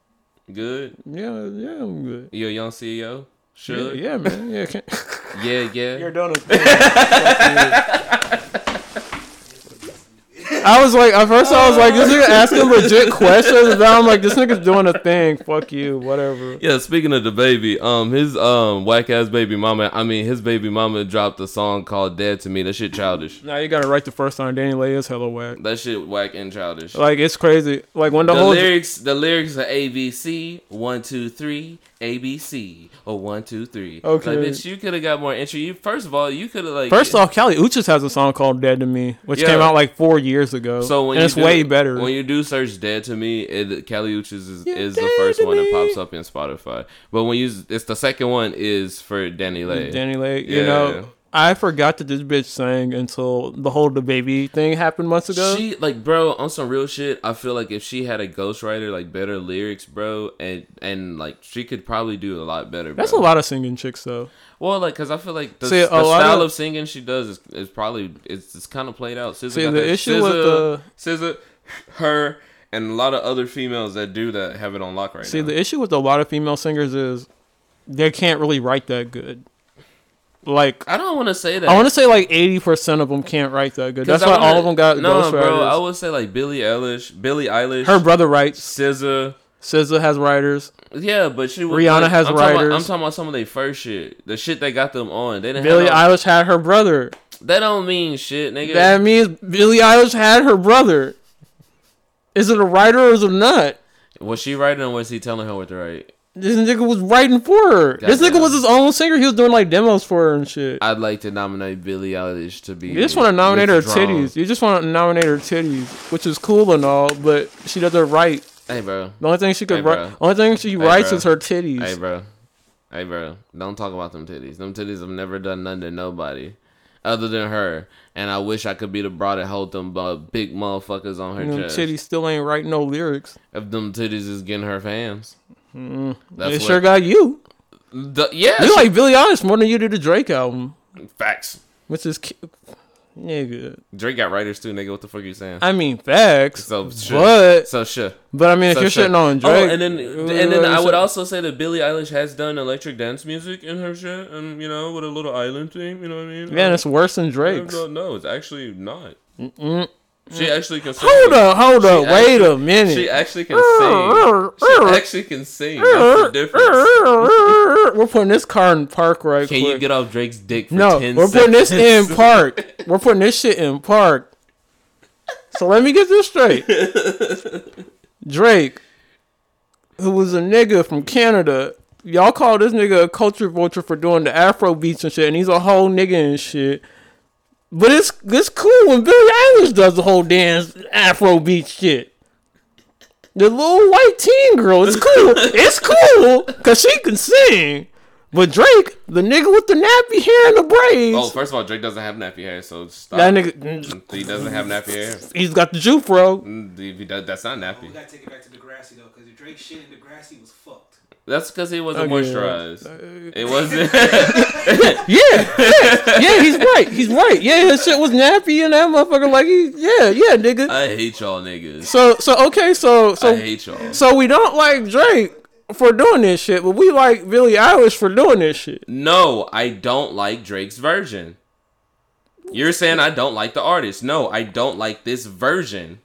Good. Yeah, yeah, I'm good. You a young CEO? Yeah, yeah, man. Yeah, can Yeah, yeah. You're done. I was like, at first I was like, this nigga asking legit questions, and now I'm like, this nigga's doing a thing. Fuck you, whatever. Yeah, speaking of the baby, um, his um whack ass baby mama. I mean, his baby mama dropped a song called "Dead to Me." That shit childish. Now you got it right the first time. DaniLeigh is hella whack. That shit whack and childish. Like it's crazy. Like when the, the whole lyrics, the lyrics are A B C one two three A B C or one two three. Okay. like, bitch, you could have got more entry. You first of all, you could have like First off, Kali Uchis has a song called "Dead to Me," which Yeah. came out like four years ago. So when and it's do, way better. When you do search "Dead to Me," it Kali Uchis is, is the first one that pops up in Spotify. But when you, it's the second one is for DaniLeigh. Danny Lay, you know, I forgot that this bitch sang until the whole the baby thing happened months ago. She like, bro, on some real shit. I feel like if she had a ghostwriter, like better lyrics, bro, and and like she could probably do a lot better. That's a lot of singing chicks though. Well, like, cause I feel like the, See, the style of- of, singing she does is, is probably it's, it's kind of played out. SZA See, got the that- issue with the- SZA, her, and a lot of other females that do that have it on lock right See, now. the issue with a lot of female singers is they can't really write that good. Like I don't want to say that. I want to say like eighty percent of them can't write that good. That's I why wanna- all of them got no, ghostwriters. bro. I would say like Billie Eilish, Billie Eilish, Her brother writes. SZA. SZA has writers. Yeah, but she Rihanna like, has I'm talking, about, writers. I'm talking about some of their first shit, the shit they got them on. They didn't. Billie have Eilish had her brother. That don't mean shit, nigga. That means Billie Eilish had her brother. Is it a writer or is it not? was she writing or was he telling her what to write? This nigga was writing for her. this nigga was his own singer. He was doing like demos for her and shit. I'd like to nominate Billie Eilish to be. You just want to nominate her titties. You just want to nominate her titties, which is cool and all, but she doesn't write. Hey, bro. The only thing she could Hey, write, only thing she Hey, writes bro. is her titties. Hey, bro. Hey, bro. Don't talk about them titties. Them titties have never done nothing to nobody other than her. And I wish I could be the bro that hold them uh, big motherfuckers on her And them chest. titties still ain't writing no lyrics. If them titties is getting her fans. Mm, That's they what- sure got you. The, yeah. You like Billie Eilish more than you did the Drake album, Facts. which is, nigga. Drake got writers too, nigga. What the fuck are you saying? I mean facts, So sure. but so sure. but I mean if So you're sure. shitting on Drake, Oh, and then and then uh, I would also say that Billie Eilish has done electric dance music in her shit, and you know, with a little island theme. You know what I mean? yeah, and it's worse than Drake's. No, no, it's actually not. Mm-mm. She mm. actually can sing. Hold up, hold She up, wait actually- a minute. She actually can sing. She actually can sing. That's the difference. We're putting this car in park right Can quick. you get off Drake's dick for no, 10 we're putting this in park. We're putting this shit in park. So let me get this straight. Drake, who was a nigga from Canada, y'all call this nigga a culture vulture for doing the Afro beats and shit, and he's a whole nigga and shit. But it's it's cool when Billie Eilish does the whole dance Afrobeat shit. The little white teen girl, it's cool. it's cool because she can sing. But Drake, the nigga with the nappy hair and the braids, Oh, first of all, Drake doesn't have nappy hair, so stop. that nigga, He doesn't have nappy hair. he's got the juke, bro. Mm, he does- That's not nappy. We gotta take it back to Degrassi though, because the Drake shit in Degrassi was fucked. That's because he wasn't Okay. moisturized. Uh, it wasn't. Yeah, yeah, yeah, he's right. He's right. Yeah, his shit was nappy and that motherfucker like he, yeah, yeah, nigga. I hate y'all niggas. So, so okay, so, so I hate y'all. So we don't like Drake for doing this shit, but we like Billie Eilish for doing this shit. No, I don't like Drake's version. You're saying I don't like the artist. No, I don't like this version.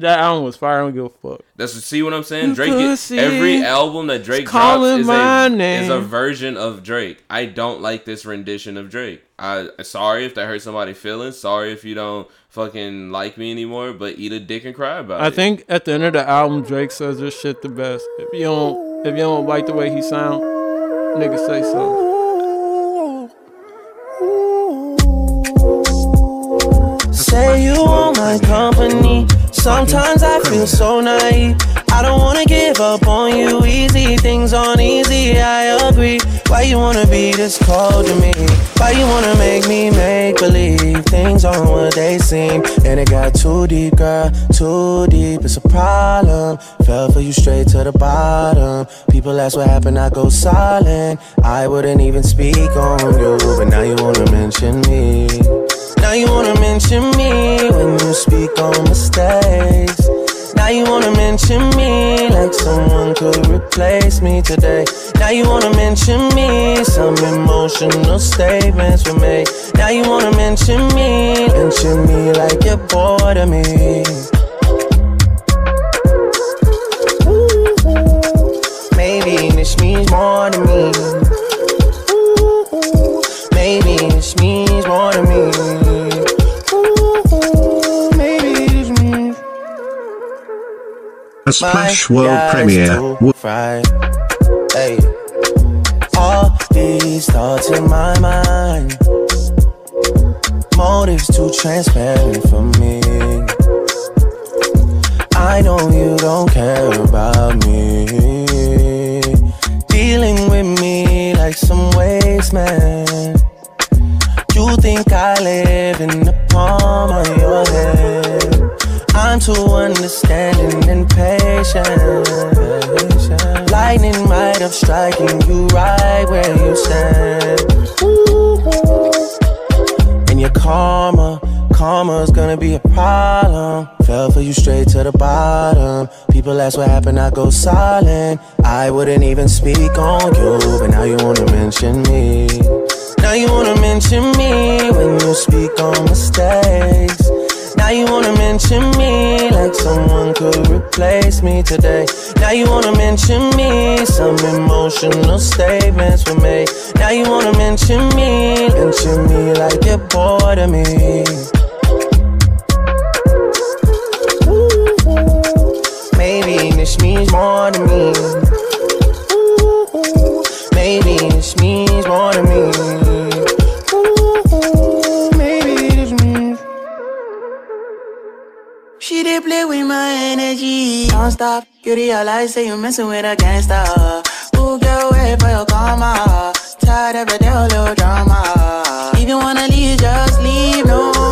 That album was fire. I don't give a fuck. That's see what I'm saying. You Drake get, pussy. every album that Drake It's drops is a, name. is a version of Drake. I don't like this rendition of Drake. I sorry if that hurt somebody's feelings. Sorry if you don't fucking like me anymore. But eat a dick and cry about I it. I think at the end of the album, Drake says this shit the best. If you don't, if you don't like the way he sound, nigga say so. Say you want my company. Sometimes I feel so naive. I don't wanna give up on you easy. Things aren't easy, I agree. Why you wanna be this cold to me? Why you wanna make me make believe things aren't what they seem? And it got too deep, girl, too deep. It's a problem. Fell for you straight to the bottom. People ask what happened, I go silent. I wouldn't even speak on you, but now you wanna mention me. Now you wanna mention me when you speak on mistakes. Now you wanna mention me like someone could replace me today. Now you wanna mention me, some emotional statements were made. Now you wanna mention me, mention me like you're bored of me. Maybe this means more to me. Maybe A Splash my World premiere. Hey, all these thoughts in my mind. Motives too transparent for me. I know you don't care about me. Dealing with me like some waste man. You think I live in the palm of your hand. I'm too understanding and patient. Lightning might have striking you right where you stand. And your karma, karma's gonna be a problem. Fell for you straight to the bottom. People ask what happened, I go silent. I wouldn't even speak on you, but now you wanna mention me. Now you wanna mention me when you speak on mistakes. Now you wanna mention me like someone could replace me today. Now you wanna mention me, some emotional statements were made. Now you wanna mention me, mention me like you're bored of me. Maybe this means more to me. Maybe this means more to me. She did play with my energy. Don't stop. You realize that you're messing with a gangster. Who get away for your karma? Tired of the little drama. If you wanna leave, just leave, no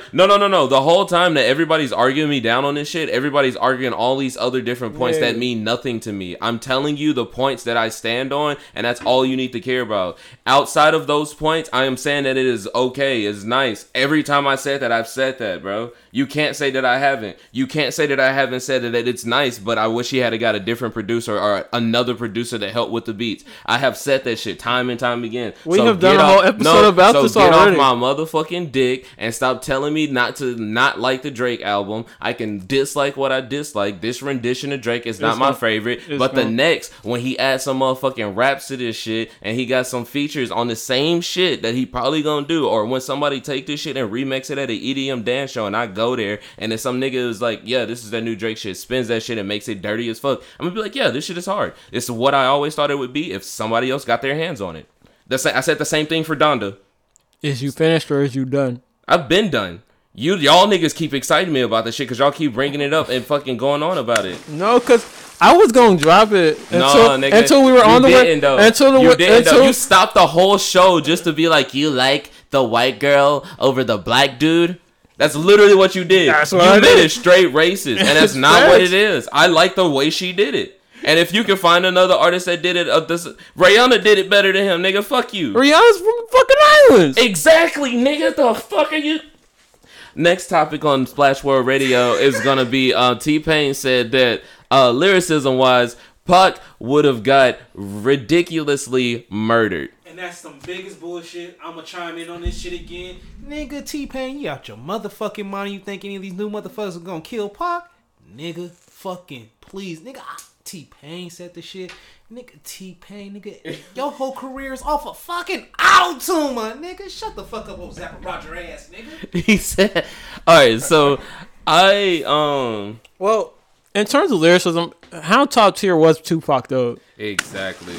time, no, no, no, no. The whole time that everybody's arguing me down on this shit, everybody's arguing all these other different points Yeah. that mean nothing to me. I'm telling you the points that I stand on, and that's all you need to care about. Outside of those points, I am saying that it is okay, it's nice. Every time I said that, I've said that, bro. You can't say that I haven't. You can't say that I haven't said that it's nice, but I wish he had got a different producer or another producer to help with the beats. I have said that shit time and time again. We have get done a whole episode about so this get already. Off my motherfucking dick and stop telling me not to not like the Drake album. I can dislike what I dislike. This rendition of Drake is not It's my gonna- favorite. it's But the next, when he adds some motherfucking raps to this shit and he got some features on the same shit that he probably gonna do, or when somebody take this shit and remix it at an EDM dance show and I go there and then some nigga is like, yeah, this is that new Drake shit, spins that shit and makes it dirty as fuck. I'm gonna be like, yeah, this shit is hard. It's what I always thought it would be if somebody else got their hands on it. That's I said the same thing for Donda. Is you finished or is you done? I've been done. You y'all niggas keep exciting me about this shit because y'all keep bringing it up and fucking going on about it. No, cause I was gonna drop it until, no, nigga, until we were on the way. didn't, though. Until the you though. Until You stopped the whole show just to be like, you like the white girl over the black dude. That's literally what you did. That's what you I made did. it straight racist, and that's not what it is. I like the way she did it. And if you can find another artist that did it, uh, this Rihanna did it better than him, nigga. Fuck you. Rihanna's from the fucking islands. Exactly, nigga. The fuck are you? Next topic on Splash World Radio is gonna be uh, T Pain said that uh, lyricism wise, Pac would have got ridiculously murdered. And that's some biggest bullshit. I'ma chime in on this shit again. Nigga, T Pain, you out your motherfucking mind. You think any of these new motherfuckers are gonna kill Pac? Nigga, fucking please. Nigga, T Pain said the shit. Nigga, T Pain, nigga, your whole career is off of fucking auto tune, my nigga. Shut the fuck up, old Zappa Roger ass, nigga. He said, "All right, so I um Well, in terms of lyricism, how top tier was Tupac though? exactly,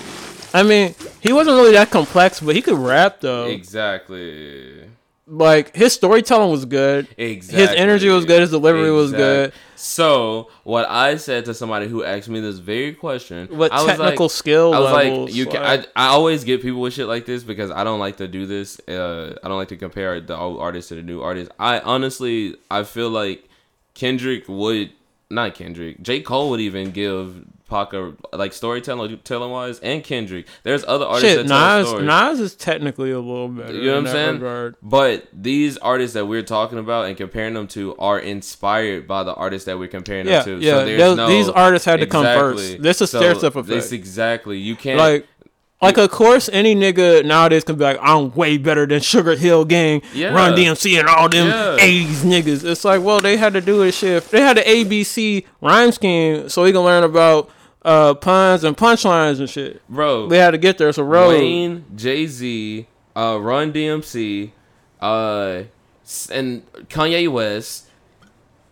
I mean, he wasn't really that complex, but he could rap though. exactly." Like his storytelling was good. Exactly. His energy was good. His delivery was good. So, what I said to somebody who asked me this very question, What I was technical like, skill I was levels, like, you can. like- I, I always get people with shit like this because I don't like to do this. Uh, I don't like to compare the old artist to the new artist. I honestly, I feel like Kendrick would not Kendrick. J Cole would even give Pac a like storytelling, telling wise, and Kendrick. There's other artists Shit, that tell Nas, stories. Nas is technically a little better. You know what I'm saying? regard. But these artists that we're talking about and comparing them to are inspired by the artists that we're comparing Yeah, them to. yeah, So there's no, these artists had to come first. This is So stair-step effect. This exactly. You can't Like, like of course, any nigga nowadays can be like, I'm way better than Sugar Hill Gang, Yeah. Run DMC, and all them Yeah. 80s niggas. It's like, well, they had to do this shit. They had the ABC rhyme scheme so he can learn about uh, puns and punchlines and shit. bro. They had to get there. So, road. Wayne, Jay Z, uh, Run DMC, uh, and Kanye West,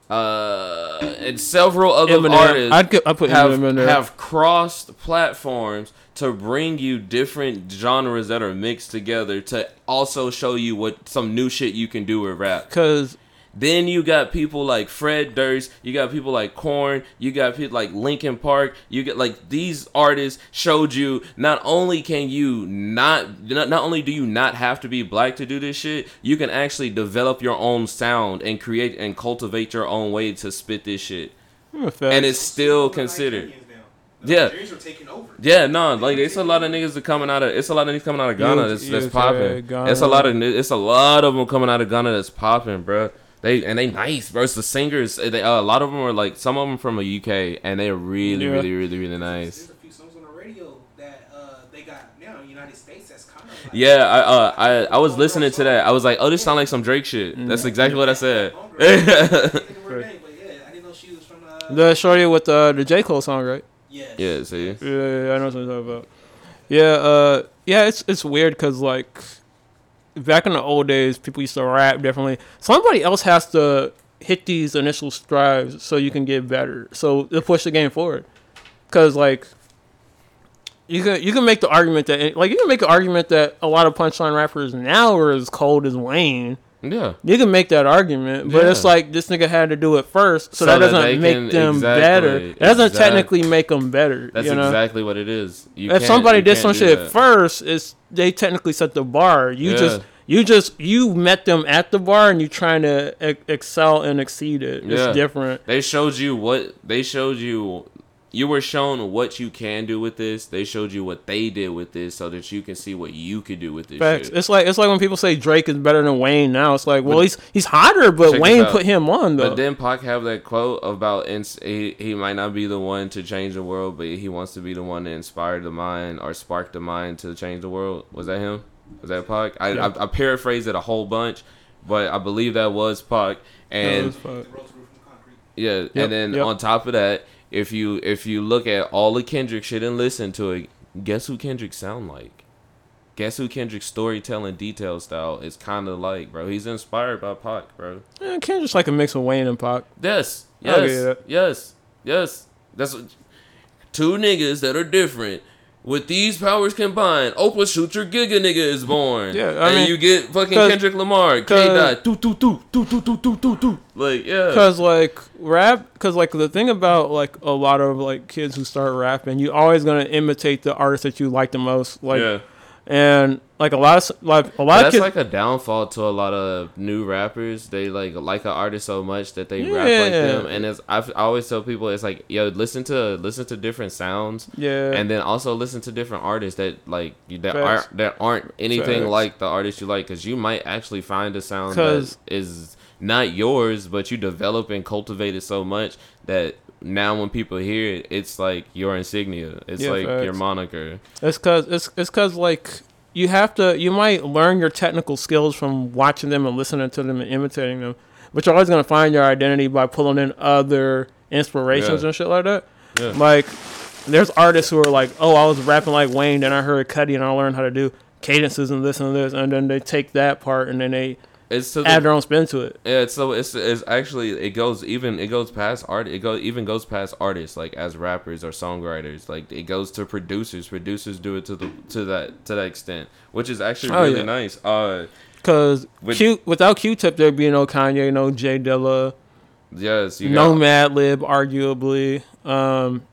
uh, and several other Eminem. artists I'd I'd put have, in there. have crossed platforms to bring you different genres that are mixed together to also show you what some new shit you can do with rap. Cause Then you got people like Fred Durst, you got people like Korn, you got people like Linkin Park. You get like these artists showed you not only can you not not, not only do you not have to be black to do this shit, you can actually develop your own sound and create and cultivate your own way to spit this shit. And it's still considered. Yeah. Yeah, no, like it's a lot of niggas that coming out of it's a lot of niggas coming out of Ghana that's, that's UK, popping. Ghana. It's a lot of it's a lot of them coming out of Ghana that's popping, bro. They and they nice, bro. It's the singers, they, uh, a lot of them are like some of them from the UK, and they're really, Yeah. really, really, really nice. There's a few songs on the radio that uh, they got now in United States that's kind of like Yeah, I uh, I I was listening to that. I was like, oh, this sound like some Drake shit. That's exactly what I said. the shorty with the the J Cole song, right? Yeah, see. Yeah, yeah, I know what you're talking about. Yeah, uh, yeah, it's it's weird because like back in the old days, people used to rap differently. Somebody else has to hit these initial strides so you can get better. So to push the game forward, because like you can you can make the argument that like you can make the argument that a lot of punchline rappers now are as cold as Wayne, Yeah. You can make that argument, but it's like this nigga had to do it first, so, So that that doesn't make can- them exactly, better. That doesn't technically make them better. That's you know? exactly what it is. You if somebody did some shit that. first, it's they technically set the bar. You Yeah. just you just you met them at the bar and you trying to e- excel and exceed it. It's Yeah. different. They showed you what they showed you. You were shown what you can do with this. They showed you what they did with this, so that you can see what you could do with this. Facts. shit. It's like it's like when people say Drake is better than Wayne now. It's like, well, But- he's he's hotter, but Wayne put him on though. But then Pac have that quote about ins- he, he might not be the one to change the world, but he wants to be the one to inspire the mind or spark the mind to change the world. Was that him? Was that Pac? I, Yeah. I, I paraphrased it a whole bunch, but I believe that was Pac. And was Pac. yeah, Yep, and then yep. on top of that, if you if you look at all the Kendrick shit and listen to it, guess who Kendrick sound like? Guess who Kendrick's storytelling detail style is kind of like, bro. He's inspired by Pac, bro. Yeah, Kendrick's like a mix of Wayne and Pac. Yes, yes, yes, yes. That's what, two niggas that are different. With these powers combined, Oprah Shooter Giga nigga is born. Yeah, I and mean, you get fucking Kendrick Lamar, K dot, two two two two two two two two two. Like yeah, Cause like rap, cause like the thing about like a lot of like kids who start rapping, you always gonna imitate the artist that you like the most. Like, Yeah. And like a lot of like a lot of that's kids. like a downfall to a lot of new rappers. They like like an artist so much that they rap like them, and I've, I always tell people it's like yo listen to listen to different sounds, Yeah. and then also listen to different artists that like that Facts. aren't that aren't anything Facts. like the artist you like, because you might actually find a sound that is not yours, but you develop and cultivate it so much that. Now, when people hear it, it's like your insignia. It's Yeah, like your moniker. It's cause it's it's cause like you have to you might learn your technical skills from watching them and listening to them and imitating them, but you're always gonna find your identity by pulling in other inspirations Yeah. and shit like that. Yeah. Like there's artists who are like, oh, I was rapping like Wayne, then I heard Cudi and I learned how to do cadences and this and this, and then they take that part and then they It's to add the- their own spin to it. Yeah, it's so it's it's actually it goes even it goes past art it go even goes past artists like as rappers or songwriters like it goes to producers producers do it to the to that to that extent which is actually Oh, really yeah. nice uh Cause With- Q without Q-Tip there'd be no Kanye, no J Dilla. yes you no got Madlib, arguably. Um,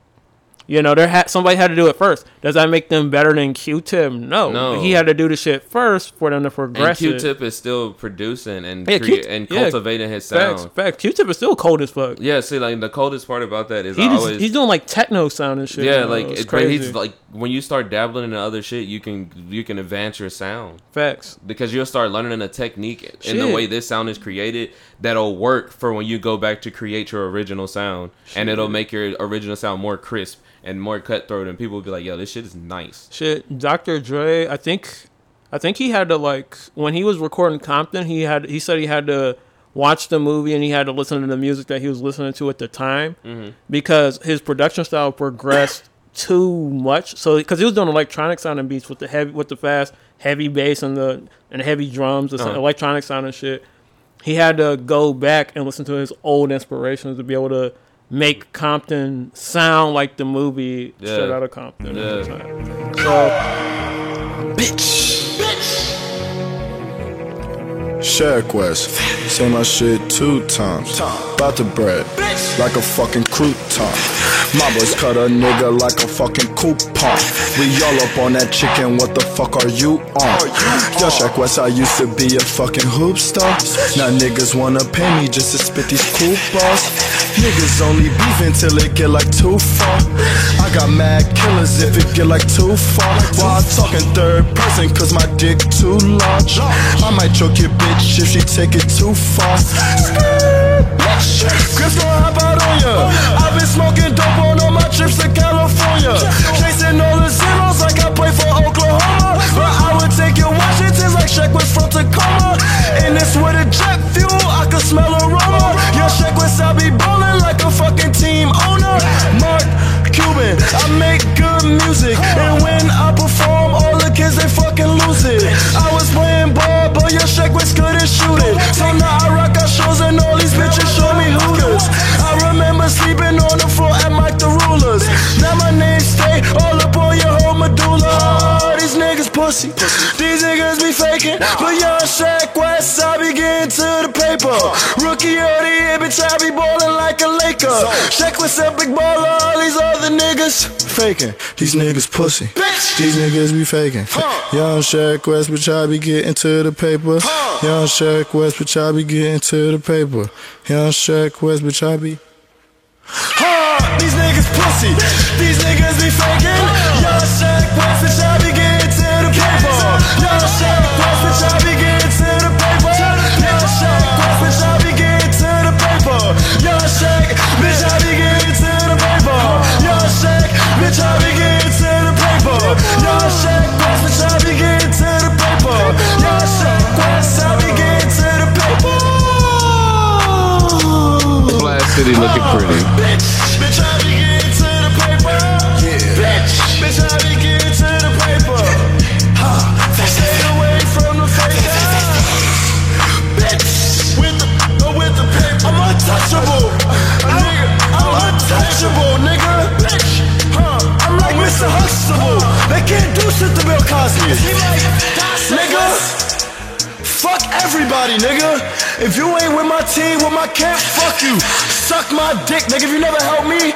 you know, there had somebody had to do it first. Does that make them better than Q-Tip? No. No. He had to do the shit first for them to and progress. it. Q-Tip is still producing and Yeah, crea- and yeah. cultivating his sound Facts, facts. Q-Tip is still cold as fuck. yeah see like the coldest part about that is He just, always he's doing like techno sound and shit. yeah you know, like it's it, but crazy. he's like when you start dabbling in other shit you can you can advance your sound facts. because you'll start learning a technique in the way this sound is created that'll work for when you go back to create your original sound and it'll make your original sound more crisp and more cutthroat and people would be like yo this shit is nice Shit, Dr. Dre, I think, I think he had to like when he was recording Compton, he had he said he had to watch the movie and he had to listen to the music that he was listening to at the time Mhm. because his production style progressed too much. So because he was doing electronic sounding beats with the heavy with the fast heavy bass and the and heavy drums, the Uh-huh. electronic sound and shit. He had to go back and listen to his old inspirations to be able to make Compton sound like the movie Yeah. straight out of Compton. Yeah. So Bitch. Shaq West. Say my shit two times. About the bread. Like a fucking crouton. My boys cut a nigga like a fucking coupon. We all up on that chicken, what the fuck are you on? Yo, Shaq West, I used to be a fucking hoop star. Now niggas wanna pay me just to spit these coupons. Niggas only beefing until it get like too far. I got mad killers if it get like too far. While I'm talking third person, cause my dick too large. I might choke your bitch if she take it too far. Grips gon' hop out on ya. I've been smoking dope on all my trips to California. Chasing all the zeros like I play for Oklahoma. But I would take your Washingtons like Shaq was from Tacoma. And this with a jet fuel, I can smell aroma. Your Shaq West, I be ballin' like a fucking team owner. Mark Cuban, I make good music. And when I perform, all the kids they fucking your Shaq West couldn't shoot it. So now I rock out shows and all these bitches show me who hooters. I remember sleeping on the floor at Mike the Rulers. Now my name stay all up on your whole medulla. All these niggas pussy. These niggas be faking, but young Shaq West, bitch, I be ballin' like a Laker. Shaq West a big baller, all these other niggas faking. These niggas pussy. These niggas be faking. Young Shaq West, bitch, I be getting to the paper. Young Shaq West, bitch, I be getting to the paper. Young Shaq West, bitch, I be. Ha! These niggas pussy. These niggas be faking. Paper. Bitch Bitch, I'm untouchable. A nigga, I'm untouchable, I'm untouchable, nigga. Bitch, huh? I'm like Mr. Huxtable. They can't do shit to Bill Cosby. Nigga. Fuck everybody, nigga. If you ain't with my team, with my camp, fuck you. Suck my dick, nigga. If you never help me,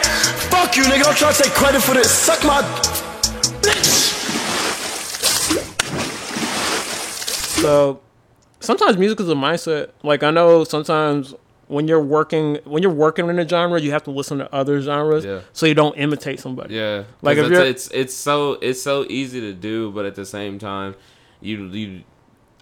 fuck you, nigga. Don't try to take credit for this. Suck my bitch. So sometimes music is a mindset. Like I know sometimes when you're working when you're working in a genre, you have to listen to other genres Yeah. so you don't imitate somebody. Yeah, Like like if it's, you're it's it's so it's so easy to do, but at the same time, you you,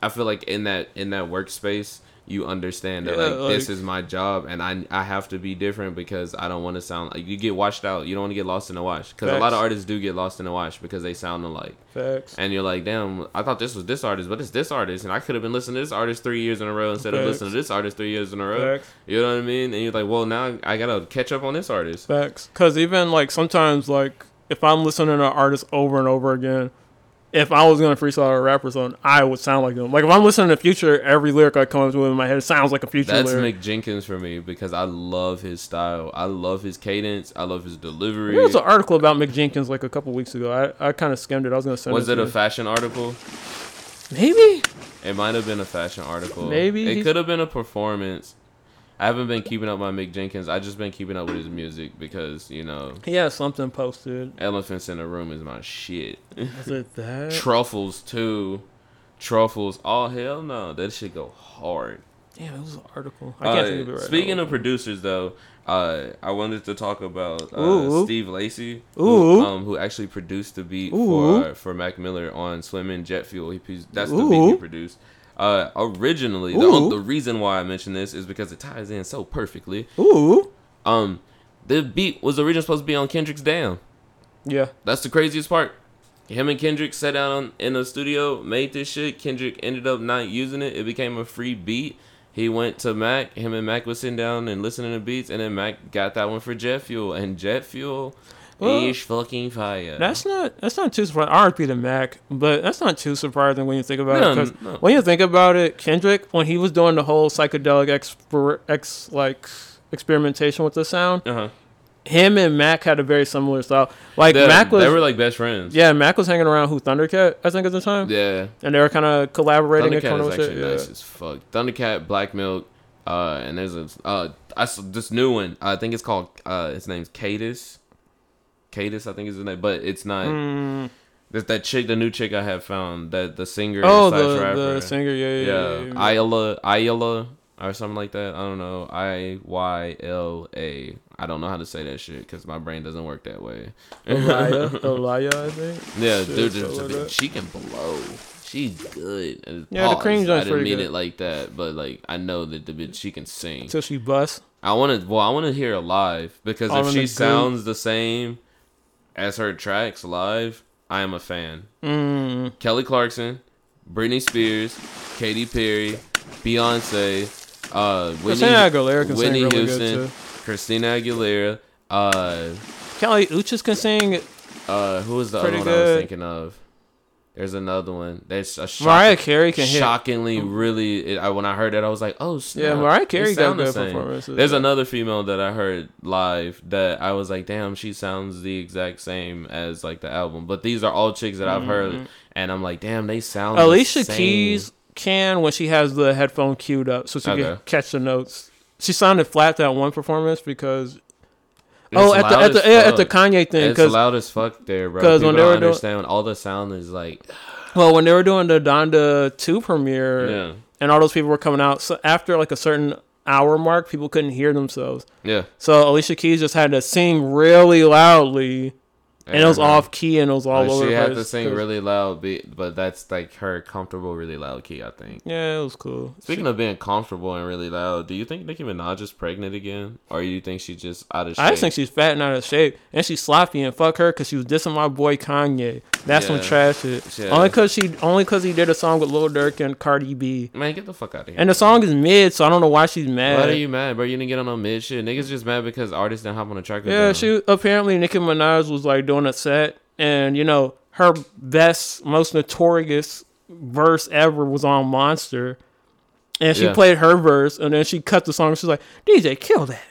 I feel like in that in that workspace, you understand that Yeah, like, this is my job, and I I have to be different because I don't want to sound like you get washed out. You don't want to get lost in the wash because a lot of artists do get lost in the wash because they sound alike. Facts. And you're like, damn, I thought this was this artist, but it's this artist, and I could have been listening to this artist three years in a row instead of listening to this artist three years in a row. Facts. You know what I mean? And you're like, well, now I gotta catch up on this artist. Facts. Because even like sometimes like if I'm listening to an artist over and over again, if I was gonna freestyle a rapper song, I would sound like them. Like if I'm listening to Future, every lyric I come up with in my head sounds like a Future That's lyric. Mick Jenkins for me because I love his style. I love his cadence. I love his delivery. There was an article about Mick Jenkins like a couple weeks ago. I, I kind of skimmed it. I was gonna send Was it. it a fashion article? Maybe. It might have been a fashion article. Maybe it could have been a performance. I haven't been keeping up my Mick Jenkins. I just been keeping up with his music because you know He has something posted. Elephants in the Room is my shit. Was it that? Truffles too. Truffles. Oh hell no, that shit go hard. Damn, it was an article. I can't Uh, think of it right speaking now. of producers, though, uh, I wanted to talk about uh, Steve Lacy, Ooh. who, um, who actually produced the beat Ooh. for uh, for Mac Miller on Swimming Jet Fuel. He that's the beat he produced. Uh, originally, the, the reason why I mention this is because it ties in so perfectly. Ooh. Um, the beat was originally supposed to be on Kendrick's Damn. Yeah. That's the craziest part. Him and Kendrick sat down in the studio, made this shit. Kendrick ended up not using it. It became a free beat. He went to Mac. Him and Mac was sitting down and listening to beats, and then Mac got that one for Jet Fuel, and Jet Fuel Well, is fucking fire. That's not that's not too surprising. RP to Mac, but that's not too surprising when you think about No, it. 'cause no. when you think about it, Kendrick when he was doing the whole psychedelic exper- ex like experimentation with the sound, uh-huh. him and Mac had a very similar style. Like they, Mac was they were like best friends. yeah, Mac was hanging around who Thundercat I think at the time. Yeah. and they were kind of collaborating Thundercat is actually shit. nice Yeah. as fuck. Thundercat, Black Milk, uh, and there's a uh, I saw this new one. I think it's called uh, his name's Cadis. Cadis, I think is his name, but it's not. Mm. There's that chick, the new chick I have found, that the singer. Oh, the- rapper. the singer, yeah, yeah, yeah, yeah. Ayala, Ayala, or something like that. I don't know. I Y L A. I don't know how to say that shit because my brain doesn't work that way. Elia, Elia, I think. Yeah, Shit, dude, something just- like that. she can blow. She's good. And Yeah, the pause, cream I joint's didn't mean good. it like that, but like I know that the bitch she can sing. Till she busts. I want to. Well, I want to hear her live because All if she the sounds the same as her tracks live, I am a fan. Mm. Kelly Clarkson, Britney Spears, Katy Perry, Beyonce, uh, Whitney, Christina Aguilera can sing Whitney really good, Houston. Christina Aguilera, uh, Kali Uchis can sing. uh, who was the other one I was thinking of? There's another one. That's a shocking, Mariah Carey can hit. shockingly really. It, I, when I heard that, I was like, "Oh snap!" Yeah, Mariah Carey got the performances. There's another female that I heard live that I was like, "Damn, she sounds the exact same as like the album." But these are all chicks that I've heard, mm-hmm. and I'm like, "Damn, they sound." the Alicia same. Keys can when she has the headphone queued up so she can catch the notes. She sounded flat that one performance because. Oh, at the at the yeah, at the. Kanye thing It's because loud as fuck there, bro. Because when they don't were doing all the sound is like. well when they were doing the Donda two premiere Yeah. and all those people were coming out so after like a certain hour mark people couldn't hear themselves. Yeah. So Alicia Keys just had to sing really loudly, and it was uh, off key and it was all Like, over. She had to sing 'cause- really loud, be- but that's like her comfortable, really loud key. I think. Yeah, it was cool. Speaking of being comfortable and really loud, do you think Nicki Minaj is pregnant again, or you think she's just out of shape? I just think she's fat and out of shape, and she's sloppy and fuck her because she was dissing my boy Kanye. That's some Yeah. trash shit. Yeah. Only cause she, only cause he did a song with Lil Durk and Cardi B. Man, get the fuck out of here. And the song is mid, so I don't know why she's mad. Why are you mad, bro? You didn't get on no mid shit. Niggas just mad because artists didn't hop on the track. Yeah, she apparently Nicki Minaj was like doing a set, and you know her best, most notorious verse ever was on Monster, and she Yeah. played her verse, and then she cut the song. She's like, "DJ, kill that.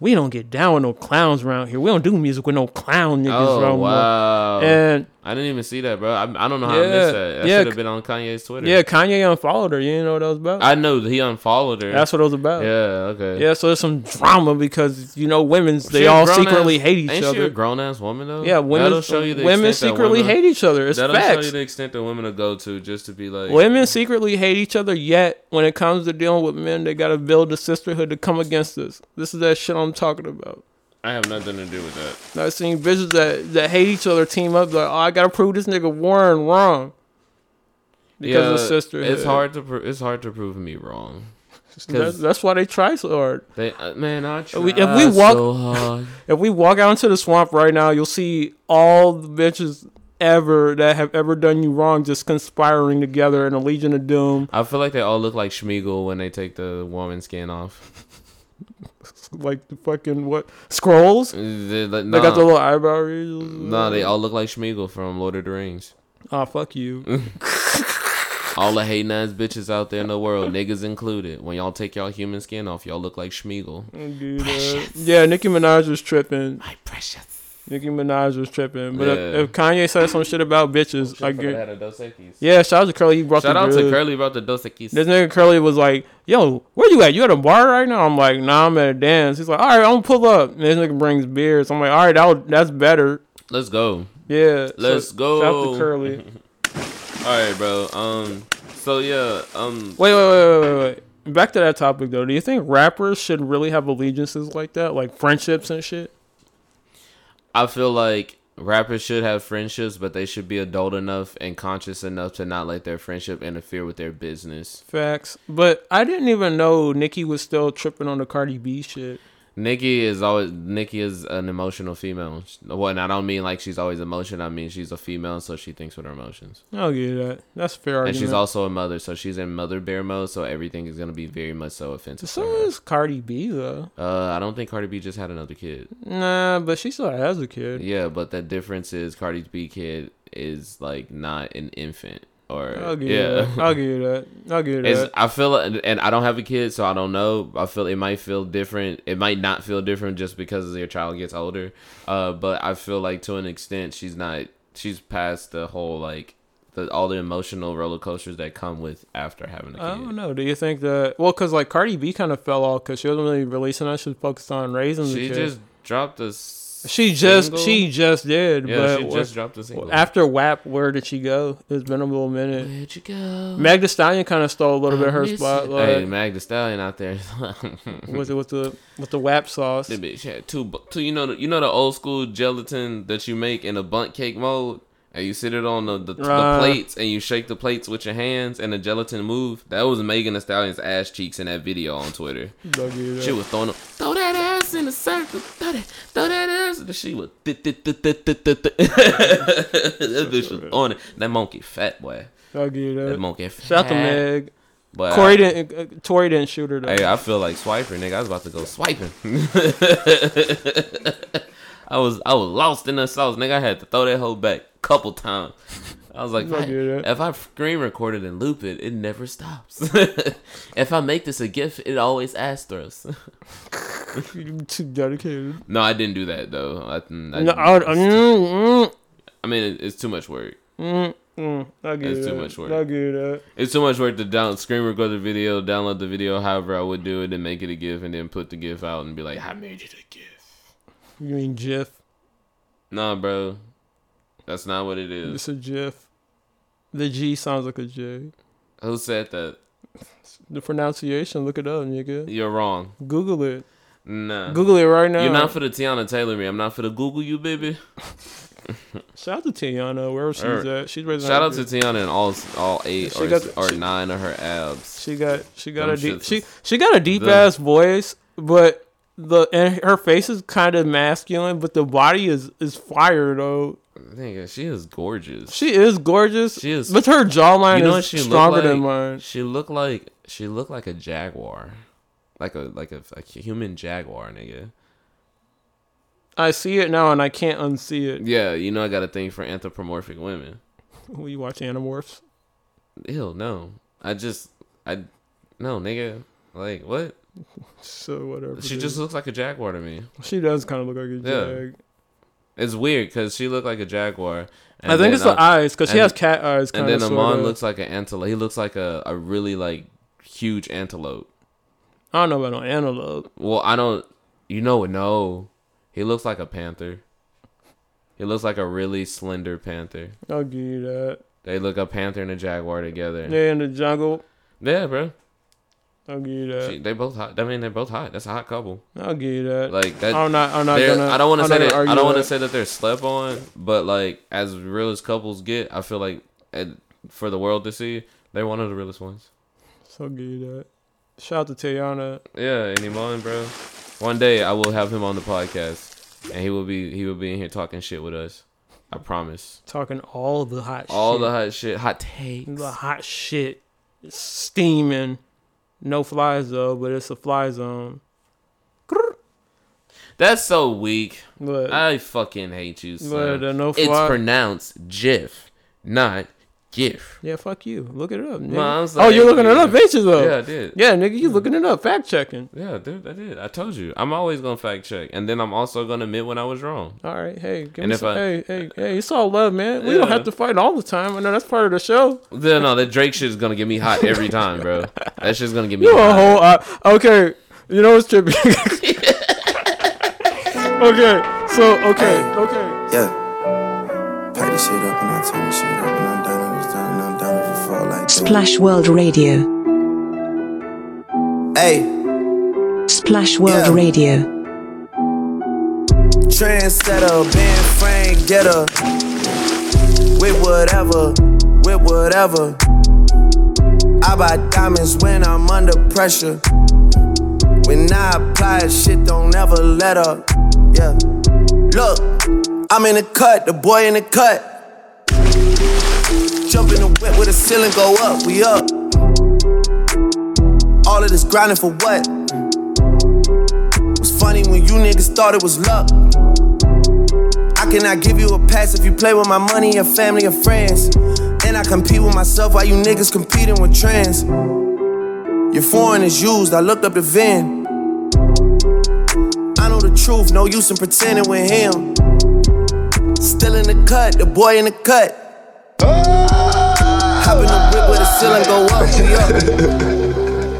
We don't get down with no clowns around here. We don't do music with no clown niggas Oh around here." wow! And I didn't even see that, bro. I, I don't know how I missed that. That yeah, should have been on Kanye's Twitter. yeah, Kanye unfollowed her. You didn't know what that was about? I know he unfollowed her. That's what it was about. Yeah, okay. Yeah, so there's some drama because you know women's they She a all secretly hate each ain't other. She a grown ass woman though. Yeah, women- That'll show you the women secretly women- hate each other. It's that'll show you the extent that women will go to just to be like Women secretly hate each other, yet when it comes to dealing with men, they gotta build a sisterhood to come against us. This is that shit I'm talking about. I have nothing to do with that. I've seen bitches that, that hate each other team up like, oh, I gotta prove this nigga Warren wrong. Because of sisterhood. It's hard to pro- it's hard to prove me wrong. That's, that's why they try so hard. They uh, man, I try If we, if we walk, so hard. if we walk out into the swamp right now, you'll see all the bitches ever that have ever done you wrong just conspiring together in a Legion of Doom. I feel like they all look like Sméagol when they take the woman skin off. Like the fucking what scrolls? They, They got the little eyebrow. No, they all look like Sméagol from Lord of the Rings. Oh fuck you. All the hating ass bitches out there in the world, niggas included. When y'all take y'all human skin off, y'all look like Sméagol. Uh, yeah, Nicki Minaj was tripping. My precious. Nicki Minaj was tripping. But Yeah. if, if Kanye said some shit about bitches, I get. had a Dos Equis. Yeah, shout out to Curly. He brought Shout the out to good. Curly about the Dos Equis. This nigga Curly was like, "Yo, where you at? You at a bar right now?" I'm like, "Nah, I'm at a dance." He's like, "All right, I'm gonna pull up." And this nigga brings beers. I'm like, "All right, that would, that's better." Let's go. Yeah, so Let's go. Shout out to Curly. All right, bro. Um. So yeah. Um. Wait, wait, wait, wait, wait, wait. Back to that topic though. Do you think rappers should really have allegiances like that, like friendships and shit? I feel like rappers should have friendships, but they should be adult enough and conscious enough to not let their friendship interfere with their business. Facts. But I didn't even know Nicki was still tripping on the Cardi B shit. Nikki is always Nikki is an emotional female. Well, and I don't mean like she's always emotional. I mean she's a female, so she thinks with her emotions. I'll give you that. That's fair And argument. she's also a mother, so she's in mother bear mode. So everything is gonna be very much so offensive. So is Cardi B though. Uh, I don't think Cardi B just had another kid. Nah, but she still has a kid. Yeah, but the difference is Cardi B kid is like not an infant or I'll give you yeah. that. I'll give you that. I'll give you It's, that. I feel and I don't have a kid, so I don't know. I feel it might feel different. It might not feel different just because your child gets older. Uh, but I feel like to an extent, she's not. She's past the whole like the all the emotional roller coasters that come with after having a kid. I don't know. Do you think that? Well, because like Cardi B kind of fell off because she wasn't really releasing that. She was focused on raising the kids. She just dropped a. She just single? she just did. Yeah, but she what- just dropped a single. After WAP, where did she go? It's been a little minute. Where'd you go? Meg Thee Stallion kind of stole a little bit of her Miss it. spotlight. Hey, Meg Thee Stallion out there. Was it with the with the WAP sauce? That bitch had two, two. You know, the, you know the old school gelatin that you make in a bunt cake mold, and you sit it on the the, the Uh. plates, and you shake the plates with your hands, and the gelatin move. That was Megan Thee Stallion's ass cheeks in that video on Twitter. Don't give you She was throwing them, throw that ass in a circle, throw that, throw that ass. She was, th- th- th- th- th- th- th- that bitch was on it. That monkey fat boy. I'll give you that. That monkey Shout out to. Meg. But Corey I- didn't. Uh, Tory didn't shoot her though. Hey, I feel like swiper, nigga. I was about to go swiping. I was I was lost in the sauce, nigga. I had to throw that hoe back a couple times. I was like, I if I, screen record it and loop it, it never stops. if I make this a GIF, it always astros. You too dedicated. no, I didn't do that though. I, I, No, I, I, mm, mm, I mean, it, it's too much work. mm, mm. I get It's that. too much work. I get that. It's too much work to down screen record the video, download the video, however I would do it, and make it a GIF, and then put the GIF out and be like, I made it a GIF. You mean GIF? Nah, bro, that's not what it is. It's a GIF. The G sounds like a J. Who said that? The pronunciation, look it up, nigga. You're wrong. Google it. Nah. Google it right now. You're not for the Teyana Taylor me. I'm not for the Google you, baby. Shout out to Teyana, wherever she's Her- at. She's raising Shout out to Teyana and all all eight She or, got- or she- nine of her abs. She got she got Them a deep she she got a deep Them. ass voice, but the and her face is kind of masculine, but the body is is fire though. Nigga, she is gorgeous. She is gorgeous. She is- but her jawline you know is stronger like? than mine. She looked like she looked like a jaguar, like a like a, a human jaguar, nigga. I see it now and I can't unsee it. Yeah, you know I got a thing for anthropomorphic women. You watch Animorphs. Ew, no. I just I no nigga. Like what? So whatever. She dude. just looks like a jaguar to me. she does kind of look like a Yeah. jag. It's weird because she looked like a jaguar. I think it's the eyes because she has cat eyes And then Iman sorta. looks like an antelope. He looks like a, a really like huge antelope. I don't know about no antelope. Well, I don't. You know what? No, he looks like a panther. He looks like a really slender panther. I'll give you that. They look a panther and a jaguar together. They're in the jungle. Yeah, bro. I'll give you that. She, they both hot. I mean, they're both hot. That's a hot couple. I'll give you that. Like that. I'm not. I'm not gonna. I don't want to say that. I don't want to say that they're slept on, but like as real as couples get, I feel like and for the world to see, they're one of the realest ones. So I'll give you that. Shout out to Teyana. Yeah, and Iman, bro. One day I will have him on the podcast, and he will be he will be in here talking shit with us. I promise. Talking all the hot All shit. the hot shit, hot takes. The hot shit. Steaming. No flies though, but it's a fly zone. That's so weak. What? I fucking hate you. Son. What, uh, no it's pronounced GIF, not GIF. Yeah, fuck you. Look it up. Nigga. No, I was oh, you're looking it up, ain't you though? Yeah, I did. Yeah, nigga, you looking it up, fact checking. Yeah, dude, I did. I told you. I'm always gonna fact check, and then I'm also gonna admit when I was wrong. All right, hey, give And me if some, I- hey, hey, hey, it's all love, man. We don't have to fight all the time. I know that's part of the show. Then no, that Drake shit is gonna get me hot every time, bro. That shit's gonna get me You a whole uh, okay. You know what's trippy? okay, so okay, okay. Yeah. Pipe this shit up and I turn this shit up Splash World Radio. Hey, Splash World Yeah. Radio. trendsetter, band frame getter. With whatever, with whatever. I buy diamonds when I'm under pressure. When I apply, shit don't ever let up. Yeah. Look, I'm in the cut, the boy in the cut. Jump in the whip with the ceiling go up, we up. All of this grinding for what? Was funny when you niggas thought it was luck. I cannot give you a pass if you play with my money, your family, or friends. And I compete with myself while you niggas competing with trends. Your foreign is used, I looked up the VIN. I know the truth, no use in pretending with him. Still in the cut, the boy in the cut. Oh. Hop in the whip where the ceiling go up, we up.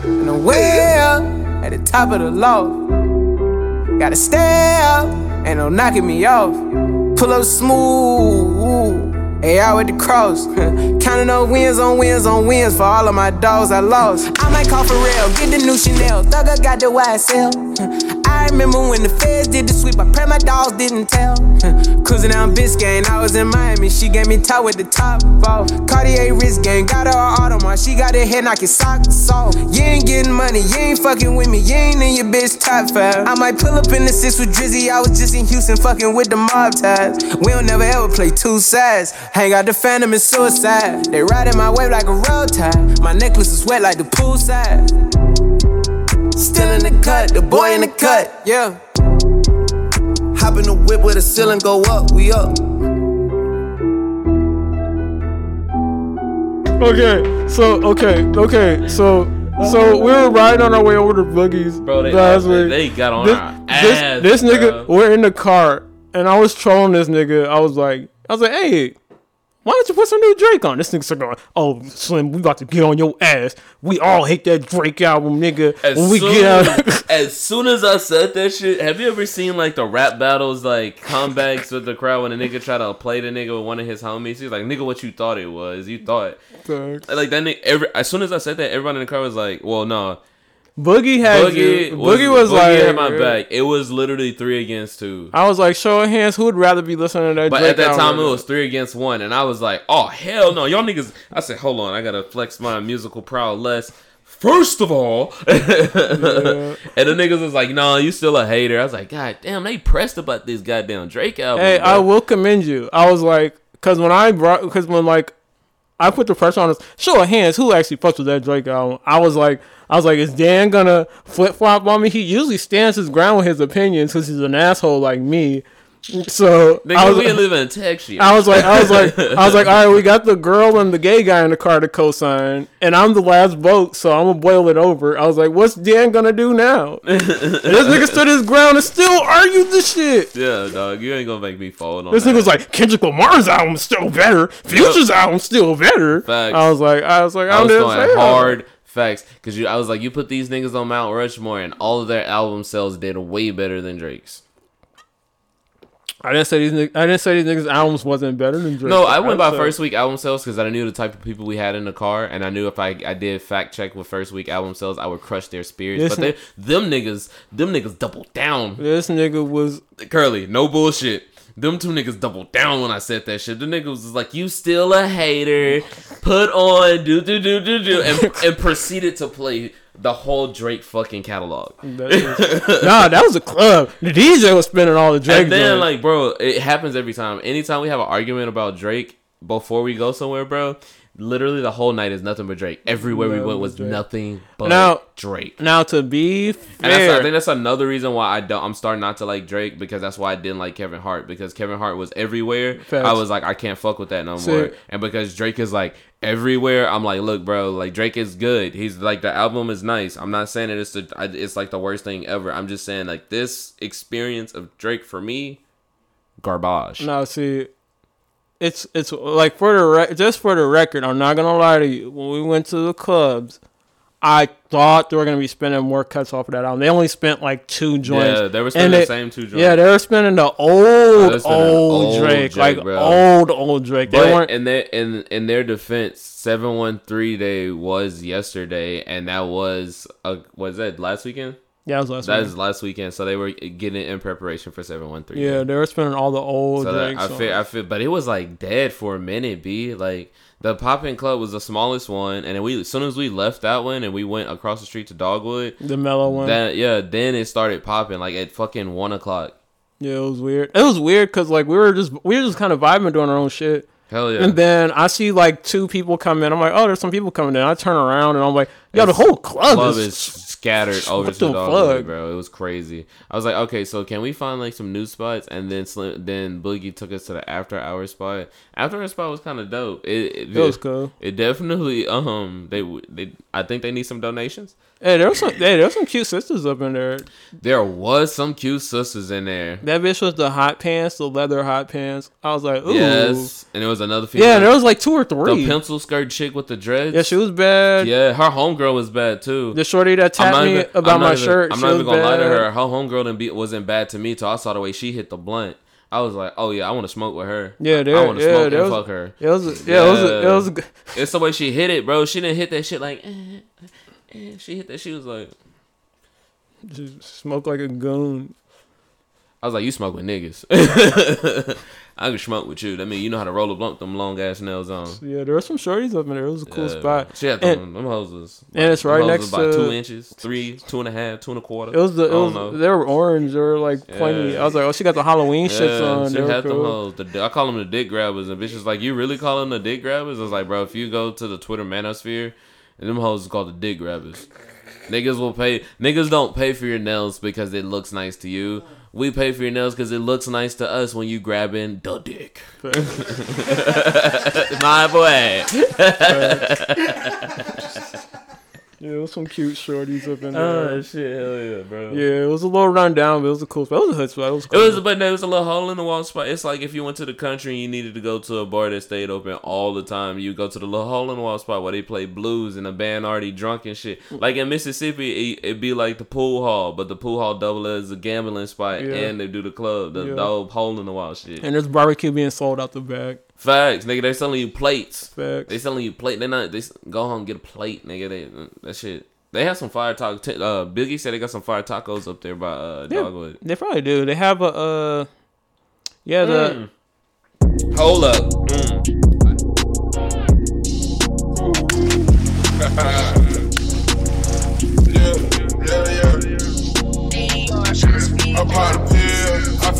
And I'm way up at the top of the loft. Gotta stay up, and ain't no knocking me off. Pull up smooth, hey, out with the cross. Counting on wins on wins on wins for all of my dogs I lost. I might call for real, get the new Chanel. Thugger got the YSL. I remember when the feds did the sweep, I pray my dogs didn't tell. Cruising down Biscayne, I was in Miami, she gave me top with the top off. Cartier wrist game, got her an Audemars, she got her head knocking socks off. You ain't getting money, you ain't fucking with me, you ain't in your bitch top five. I might pull up in the six with Drizzy, I was just in Houston fucking with the mob ties. We don't never ever play two sides. Hang out the phantom and suicide. They riding my wave like a road tide. My necklace is wet like the poolside. Still in the cut, the boy in the cut. Yeah. Hop in the whip where the ceiling go up, we up. Okay, so okay, okay, so so we were riding on our way over to Boogie's Bro, they- last they- week. they got on this, our this, this nigga, bro. we're in the car, and I was trolling this nigga. I was like, I was like, hey. Why don't you put some new Drake on? This nigga started going, "Oh, Slim, we about to get on your ass. We all hate that Drake album, nigga. As when we soon, get out, as soon as I said that shit, have you ever seen like the rap battles, like comebacks with the crowd when a nigga try to play the nigga with one of his homies? He's like, "Nigga, what you thought it was? You thought." Like that nigga. Every as soon as I said that, everyone in the crowd was like, "Well, no." Boogie had you. Boogie was like- had my back. It was literally three against two. I was like, show of hands, who would rather be listening to that? But Drake at that time, it was three against one, and I was like, "Oh hell no, y'all niggas!" I said, "Hold on, I gotta flex my musical prowess." First of all, and the niggas was like, "No, you still a hater." I was like, "God damn, they pressed about this goddamn Drake album." Hey, bro." I will commend you. I was like, because when I brought, because when like I put the pressure on us, show of hands, who actually fucks with that Drake album? I was like, I was like, is Dan gonna flip flop on me? He usually stands his ground with his opinions because he's an asshole like me. So Nigga, I was, we live in Texas. I was like, I was like, I was like, all right, we got the girl and the gay guy in the car to co-sign, and I'm the last vote, so I'm gonna boil it over. I was like, what's Dan gonna do now? This nigga stood his ground and still argued the shit. Yeah, dog, you ain't gonna make me fall on This that. nigga was like, Kendrick Lamar's album's still better. Future's album's still better. Facts. I was like, I was like, I I'm was going hard facts because. I was like, you put these niggas on Mount Rushmore, and all of their album sales did way better than Drake's. I didn't say these. nigg- I didn't say these niggas' albums wasn't better than Drake. No, I went by first week album sales because I knew the type of people we had in the car, and I knew if I, I did fact check with first week album sales, I would crush their spirits. Listen. but they, them niggas, them niggas doubled down. This nigga was Curly, no bullshit. Them two niggas doubled down when I said that shit. The niggas was like, "You still a hater? Put on do do do do do," and, and proceeded to play the whole Drake fucking catalog. That is- nah, that was a club. The DJ was spinning all the Drake. and then joints. like, bro, it happens every time. Anytime we have an argument about Drake before we go somewhere, bro, literally the whole night is nothing but Drake. Everywhere we went was Drake. nothing but Now- Drake. now to be And that's, I think that's another reason why I don't. I'm starting not to like Drake because that's why I didn't like Kevin Hart because Kevin Hart was everywhere. Facts. I was like, I can't fuck with that no See- more. And because Drake is like everywhere, I'm like, look, bro, like Drake is good. He's like the album is nice. I'm not saying that it's the, it's like the worst thing ever. I'm just saying like this experience of Drake for me, garbage. No, see, it's it's like for the rec- just for the record, I'm not gonna lie to you. When we went to the clubs, I thought they were gonna be spending more cuts off of that album. They only spent like two joints. Yeah, they were spending the same two joints. Yeah, they were spending the old, spending old, old Drake, Drake, like bro. old, old Drake. They But weren't. in their in in their defense, seven one three day was yesterday, and that was a, was that last weekend? Yeah, it was last That weekend. is last weekend, so they were getting in preparation for seven one three. Yeah, they were spending all the old So Drake. I feel I feel, but it was like dead for a minute. B like the popping club was the smallest one, and then we as soon as we left that one and we went across the street to Dogwood, The mellow one. That yeah, then it started popping like at fucking one o'clock. Yeah, it was weird. It was weird because like we were just we were just kind of vibing doing our own shit. Hell yeah. And then I see like two people come in. I'm like, oh, there's some people coming in. I turn around and I'm like, yo, the whole club, club is, is scattered over the fuck? bro. It was crazy. I was like, okay, so can we find like some new spots? And then Slim, then Boogie took us to the after hour spot. After hour spot was kind of dope. It, it, It was cool. It definitely um they they I think they need some donations. Hey, there was some hey, there was some cute sisters up in there. There was some cute sisters in there. That bitch was the hot pants, the leather hot pants. I was like, ooh. Yes, and there was another female. Yeah, there was like two or three. The pencil skirt chick with the dreads. Yeah, she was bad. Yeah, her homegirl was bad too. The shorty that tapped me even- about my even- shirt, I'm not even gonna lie to her. Her homegirl didn't be, wasn't bad to me till I saw the way she hit the blunt. I was like, oh yeah, I want to smoke with her. Yeah, I there- want to yeah, smoke and was- fuck her. it was- yeah, it was it was It's the way she hit it, bro. She didn't hit that shit like. eh, eh. She hit that. She was like, Just smoke like a goon. I was like, you smoke with niggas. I can smoke with you. That mean you know how to roll a blunt them long ass nails on. Yeah, there were some shorties up in there. It was a cool Yeah. spot. She had And- them, them hoses. and it's right next about to- two inches, three, two and a half, two and a quarter. It was the I it don't was know. they were orange. They were like pointy. Yeah. I was like, oh, she got the Halloween shits on. She They were had them cool. hoes. The, I call them the dick grabbers, and bitches like, you really call them the dick grabbers? I was like, bro, if you go to the Twitter manosphere, and them hoes is called the dick grabbers. Niggas will pay. Niggas don't pay for your nails because it looks nice to you. We pay for your nails because it looks nice to us when you grabbing the dick. my boy. Yeah, it was some cute shorties up in oh, there. Oh shit, hell yeah, bro. Yeah, it was a little run down, but it was a cool spot. It was a hood spot. It was It was, but there was a little hole in the wall spot. It's like if you went to the country and you needed to go to a bar that stayed open all the time, you go to the little hole in the wall spot where they play blues and the band already drunk and shit. Mm. Like in Mississippi, it, it'd be like the pool hall, but the pool hall double as a gambling spot Yeah. and they do the club, the, Yeah. hole in the wall shit. and there's barbecue being sold out the back. Facts, nigga. They selling you plates. Facts. They selling you plate. They not. They go home and get a plate, nigga. They that shit. They have some fire tacos. Uh, Biggie said they got some fire tacos up there by uh, Yeah, Dogwood. they probably do. They have a uh, yeah, the Hold up. Mm. yeah, yeah, yeah. I popped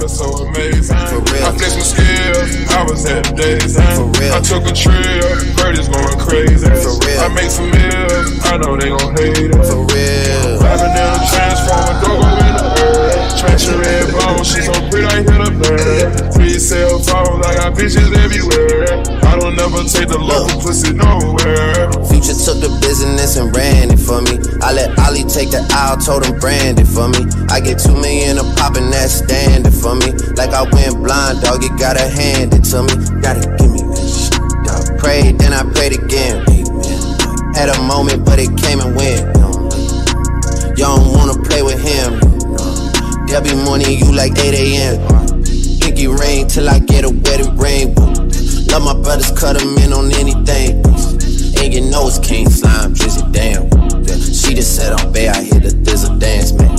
feel so amazing. For real. I flexed my skills, I was at the days. For real. I took a trip, bird is going crazy. For real. I make some meals, I know they gon' hate it. For real. Rapping down the Smashing red bone, she so pretty, I hit a bird. Three cell phones, I got bitches everywhere. I don't never take the local pussy nowhere. Future took the business and ran it for me. I let Ollie take the aisle, told him brand it for me. I get two million a pop and that's standard for me. Like I went blind, dog, you gotta hand it to me. Gotta give me that shit, dog. Prayed, then I prayed again. Had a moment, but it came and went. Y'all don't wanna play with him. Be morning you like 8 a.m. Pinky ring till I get a wedding ring. Love my brothers, cut them in on anything. And you know it's King Slime, Drizzy, damn. She just said I'm bad, I hit the thizzle dance, man.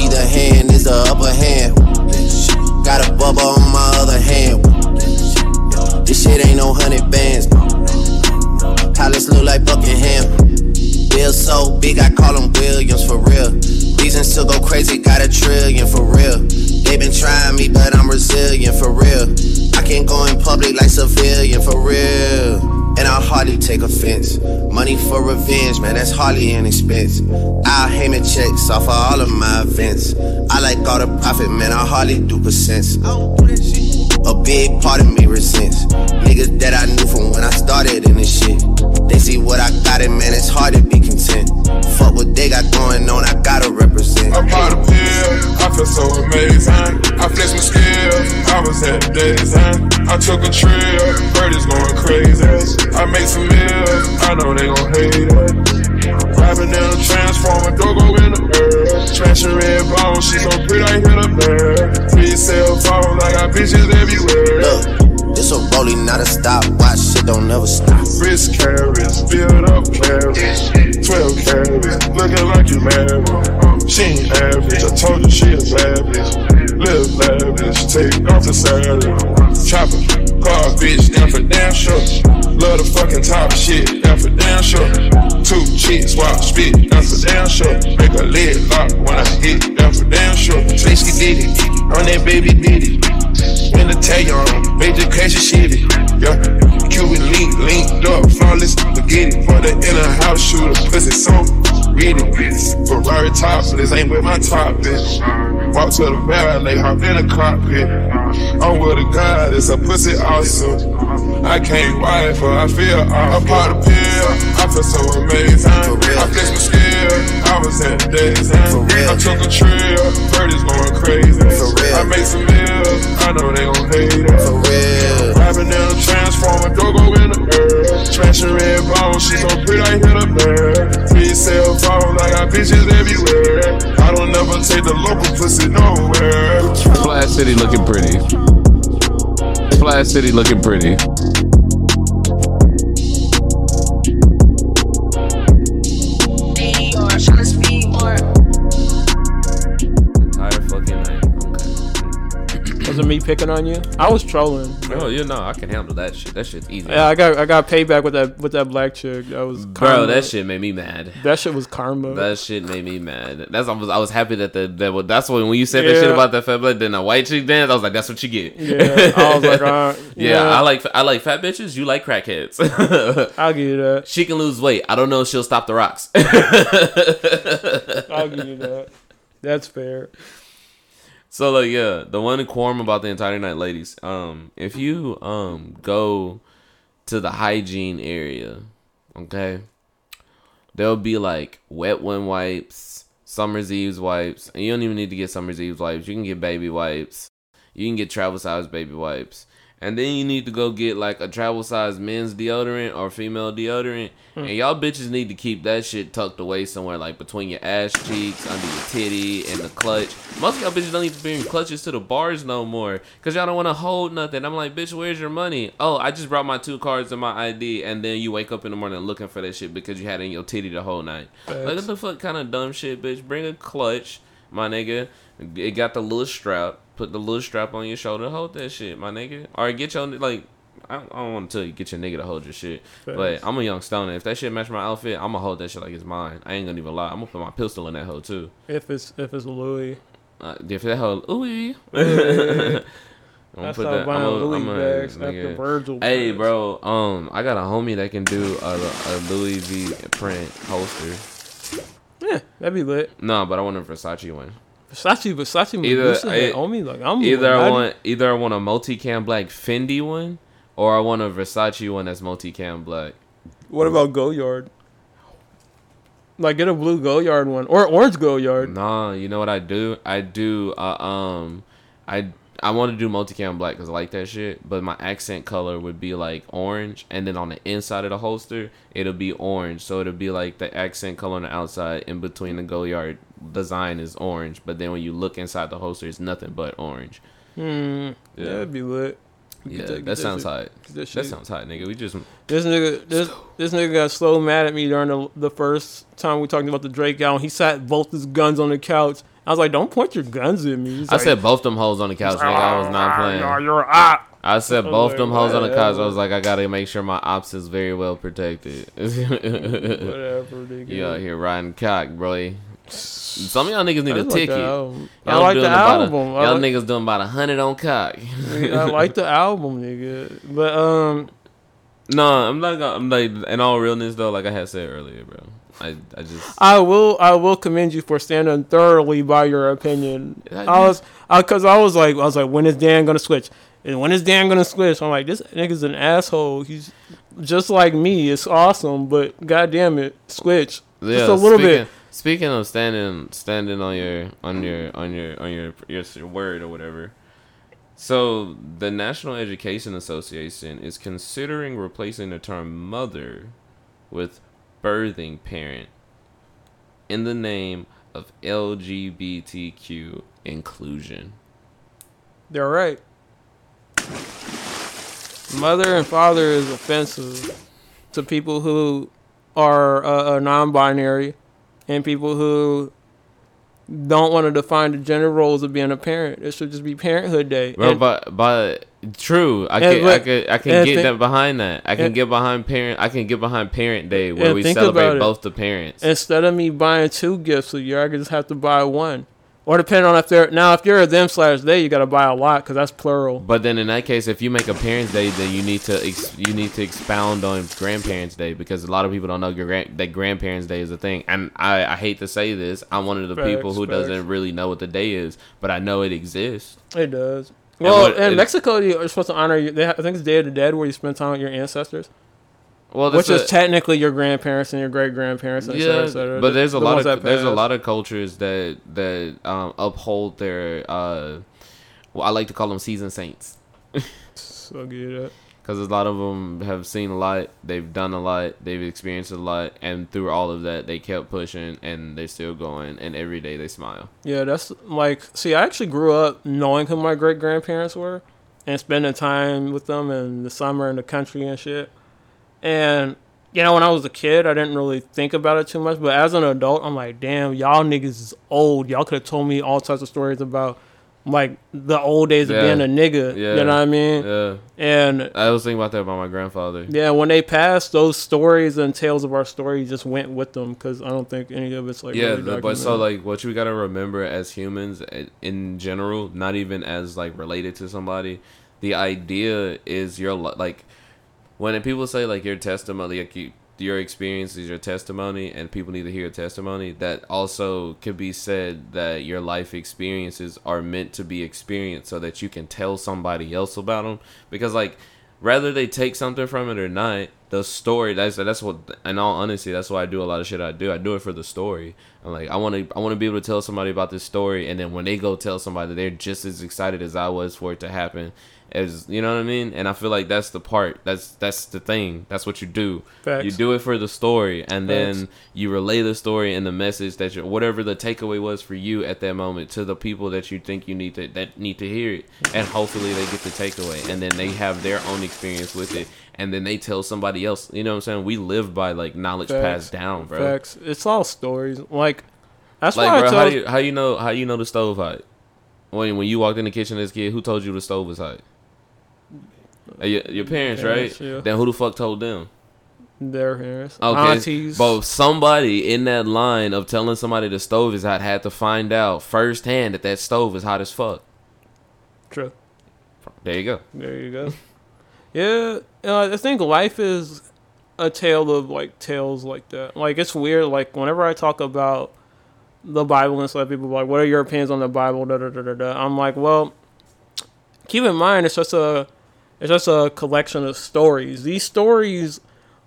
Either hand is the upper hand. Got a bubble on my other hand. This shit ain't no hundred bands. Palace look like Buckingham. Bill so big, I call him Williams for real. Reasons to go crazy, got a trillion for real. They been trying me, but I'm resilient for real. I can't go in public like civilian for real. And I hardly take offense. Money for revenge, man, that's hardly an expense. I'll Heyman checks off of all of my events. I like all the profit, man, I hardly do percents. A big part of me resents niggas that I knew from when I started in this shit. They see what I got, and man, it's hard to be content. Fuck what they got going on, I gotta represent. I popped a pill, I feel so amazing. I flexed my skills, I was at the days. I took a trip, bird is going crazy. I make some meals, I know they gon' hate it. Rapping down the transformer, Dogo in the earth. Smashing red bone, she so pretty, I hit a bird. Three cell phones, I got bitches everywhere. Look, this a rolling, not a stopwatch, shit don't never stop. Wrist carats, build up carats. 12 carats, looking like you married. She ain't average, I told you she a bad bitch. Live lavish, take off the saddle. Chopper, car bitch, down for damn sure. Love the fucking top shit, down for damn sure. Two cheeks, swap spit, down for damn sure. Make a lid lock when I hit, down for damn sure. She did it, on that baby did it. When the tag on, major crash of shit. Yeah, Cuban link, linked up, flawless spaghetti. For the inner house shooter, pussy so read it. Ferrari topless, ain't with my top bitch. Walk to the valet, hop in the cockpit. I'm with a god, it's a pussy awesome. I can't wife her, I feel off. I popped a pill, I feel so amazing. I flexed my skills, I was at the days. I took a trip, bird is going crazy. I make some meals, I know they gon' hate it. For real. Rapping down the transformer, Dogo in the earth. Smashing red bone, she so pretty, I hit a bird. Three cell phones, I got bitches everywhere. I don't never take the local pussy nowhere. Splash City looking pretty. Splash City looking pretty. It me picking on you? I was trolling. Oh, you know, I can handle that shit. That shit's easy. Yeah, I got I got payback with that with that black chick. That was Bro, karma. that shit made me mad. That shit was karma. That shit made me mad. That's I was I was happy that the that was, that's when when you said that shit about that fat black then a white chick dance. I was like, that's what you get. Yeah, I was like, uh, yeah, yeah. I like I like fat bitches. You like crackheads. I'll give you that. She can lose weight. I don't know if she'll stop the rocks. I'll give you that. That's fair. So like yeah, the one quorum about the entire night, ladies. Um, if you um go to the hygiene area. Okay, there'll be like wet one wipes, summer's eve's wipes, and you don't even need to get summer's eve's wipes. You can get baby wipes. You can get travel size baby wipes. And then you need to go get like a travel size men's deodorant or female deodorant. Hmm. And y'all bitches need to keep that shit tucked away somewhere like between your ass cheeks, under your titty, and the clutch. Most of y'all bitches don't even bring clutches to the bars no more. Cause y'all don't wanna hold nothing. I'm like, bitch, where's your money? Oh, I just brought my two cards and my ID and then you wake up in the morning looking for that shit because you had it in your titty the whole night. Like what the fuck kind of dumb shit, bitch? Bring a clutch, my nigga. It got the little strap. Put the little strap on your shoulder. Hold that shit, my nigga. Or get your like. I I don't want to tell you get your nigga to hold your shit, but I'm a young stoner. If that shit match my outfit, I'm gonna hold that shit like it's mine. I ain't gonna even lie. I'm gonna put my pistol in that hoe too. If it's if it's Louis, Uh, if that hoe, That's I'm how put that. I'm a, Louis I'm a, bags after. Virgil Hey, bags. bro. Um, I got a homie that can do a, a Louis V print holster. yeah, that'd be lit. No, but I want a Versace one. Versace, Versace, Either I- on me like I'm either I want either I want a multicam black Fendi one, or I want a Versace one that's multicam black. What about Goyard? Like get a blue Goyard one or orange Goyard. Nah, you know what I do? I do. Uh, um, I I want to do multicam black because I like that shit. But my accent color would be like orange, and then on the inside of the holster, it'll be orange. So it'll be like the accent color on the outside. In between the Goyard design is orange, but then when you look inside the holster, it's nothing but orange. Hmm. Yeah, that'd be lit. Yeah, that- that, sounds shit- hot. That, that sounds hot, nigga. We just This nigga, this this nigga got slow mad at me during the the first time we talked about the Drake album. He sat both his guns on the couch. I was like, "Don't point your guns at me." He's I like, said both them hoes on the couch, He's nigga. like, I was not "Ah, playing. nah, you're a op." I said I was both like, them hoes on the couch. I was like, I gotta make sure my ops is very well protected. Whatever, nigga. You out here riding cock, bro. Some of y'all niggas need I a just like ticket. I Y'all like the album. A, I y'all like- niggas doing about a hundred on cock. I like the album, nigga. But um, no, I'm not. Gonna, I'm like, in all realness though, like I had said earlier, bro. I, I just I will I will commend you for standing thoroughly by your opinion. I I was because I, was like I was like when is Dan gonna switch? And when is Dan gonna switch? I'm like this nigga's an asshole. He's just like me. It's awesome, but goddamn it, switch just a little speaking, bit. Speaking of standing, standing on your on your on your on your your, your word or whatever. So the National Education Association is considering replacing the term mother with birthing parent in the name of LGBTQ inclusion. They're right. Mother and father is offensive to people who are uh, uh, non-binary and people who don't want to define the gender roles of being a parent. It should just be Parenthood Day. Well, And- but but true, I And can I look, can I can get think- that behind that. I can and- get behind parent. I can get behind Parent Day where we celebrate both the parents. Instead of me buying two gifts a year, I could just have to buy one. Or depending on if they're now if you're a them slash they, you got to buy a lot because that's plural. But then in that case, if you make a Parents Day, then you need to ex- you need to expound on Grandparents Day because a lot of people don't know that Grandparents Day is a thing. And I, I hate to say this, I'm one of the people who facts. doesn't really know what the day is, but I know it exists. It does. Well, what- in it- Mexico, you're supposed to honor. Your, they have, I think it's Day of the Dead, where you spend time with your ancestors. Well, which that's is technically your grandparents and your great grandparents. Et cetera, Yeah, et cetera. but there's a The lot of there's a lot of cultures that that um, uphold their uh, well, I like to call them season saints. So good. Because a lot of them have seen a lot, they've done a lot, they've experienced a lot, and through all of that, they kept pushing, and they're still going, and every day they smile. Yeah, that's like. See, I actually grew up knowing who my great grandparents were, and spending time with them in the summer in the country and shit. And you know, when I was a kid, I didn't really think about it too much. But as an adult, I'm like, damn, y'all niggas is old. Y'all could have told me all types of stories about like the old days of being a nigga. Yeah. You know what I mean? Yeah. And I was thinking about that about my grandfather. yeah, when they passed, those stories and tales of our story just went with them because I don't think any of it's like yeah, really but so like what you gotta remember as humans in general, not even as like related to somebody, the idea is your li- like when people say like your testimony, like you, your experience is your testimony, and people need to hear your testimony. That also could be said that your life experiences are meant to be experienced so that you can tell somebody else about them. Because like Rather they take something from it or not, the story. That's that's what. In all honesty, that's why I do a lot of shit I do. I do it for the story. I'm like, I want to, I want to be able to tell somebody about this story, and then when they go tell somebody, they're just as excited as I was for it to happen. As you know what I mean? And I feel like that's the part. That's that's the thing. That's what you do. Facts. You do it for the story, and then you relay the story and the message that you whatever the takeaway was for you at that moment to the people that you think you need to that need to hear it, and hopefully they get the takeaway, and then they have their own experience with it, and then they tell somebody else. You know what I'm saying? We live by like knowledge Facts. passed down, bro. Facts. It's all stories. Like that's like, why I bro, how you how you know how you know the stove hot? When when you walked in the kitchen as a kid, who told you the stove was hot? Uh, Your, your parents, Parents, right? yeah. Then who the fuck told them? their parents, Okay, aunties. but somebody in that line of telling somebody the stove is hot had to find out firsthand that that stove is hot as fuck. True. There you go. There you go. yeah, uh, I think life is a tale of like tales like that. Like it's weird. Like whenever I talk about the Bible and stuff, people are like, "What are your opinions on the Bible?" Da, da, da, da, da. I'm like, well, keep in mind, it's just a, it's just a collection of stories. These stories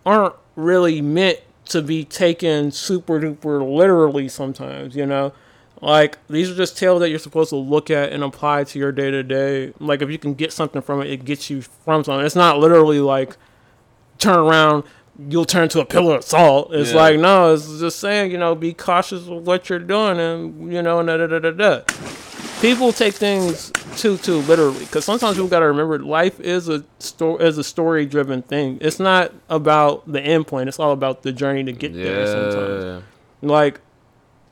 aren't really meant to be taken super duper literally. Sometimes, you know. Like these are just tales that you're supposed to look at and apply to your day to day. Like if you can get something from it, it gets you from something. It's not literally like turn around, you'll turn to a pillar of salt. It's Yeah. like no, it's just saying you know be cautious of what you're doing and you know da da da da da. People take things too too literally because sometimes people gotta remember life is a story is a story driven thing. It's not about the end point. It's all about the journey to get there. Sometimes Yeah. like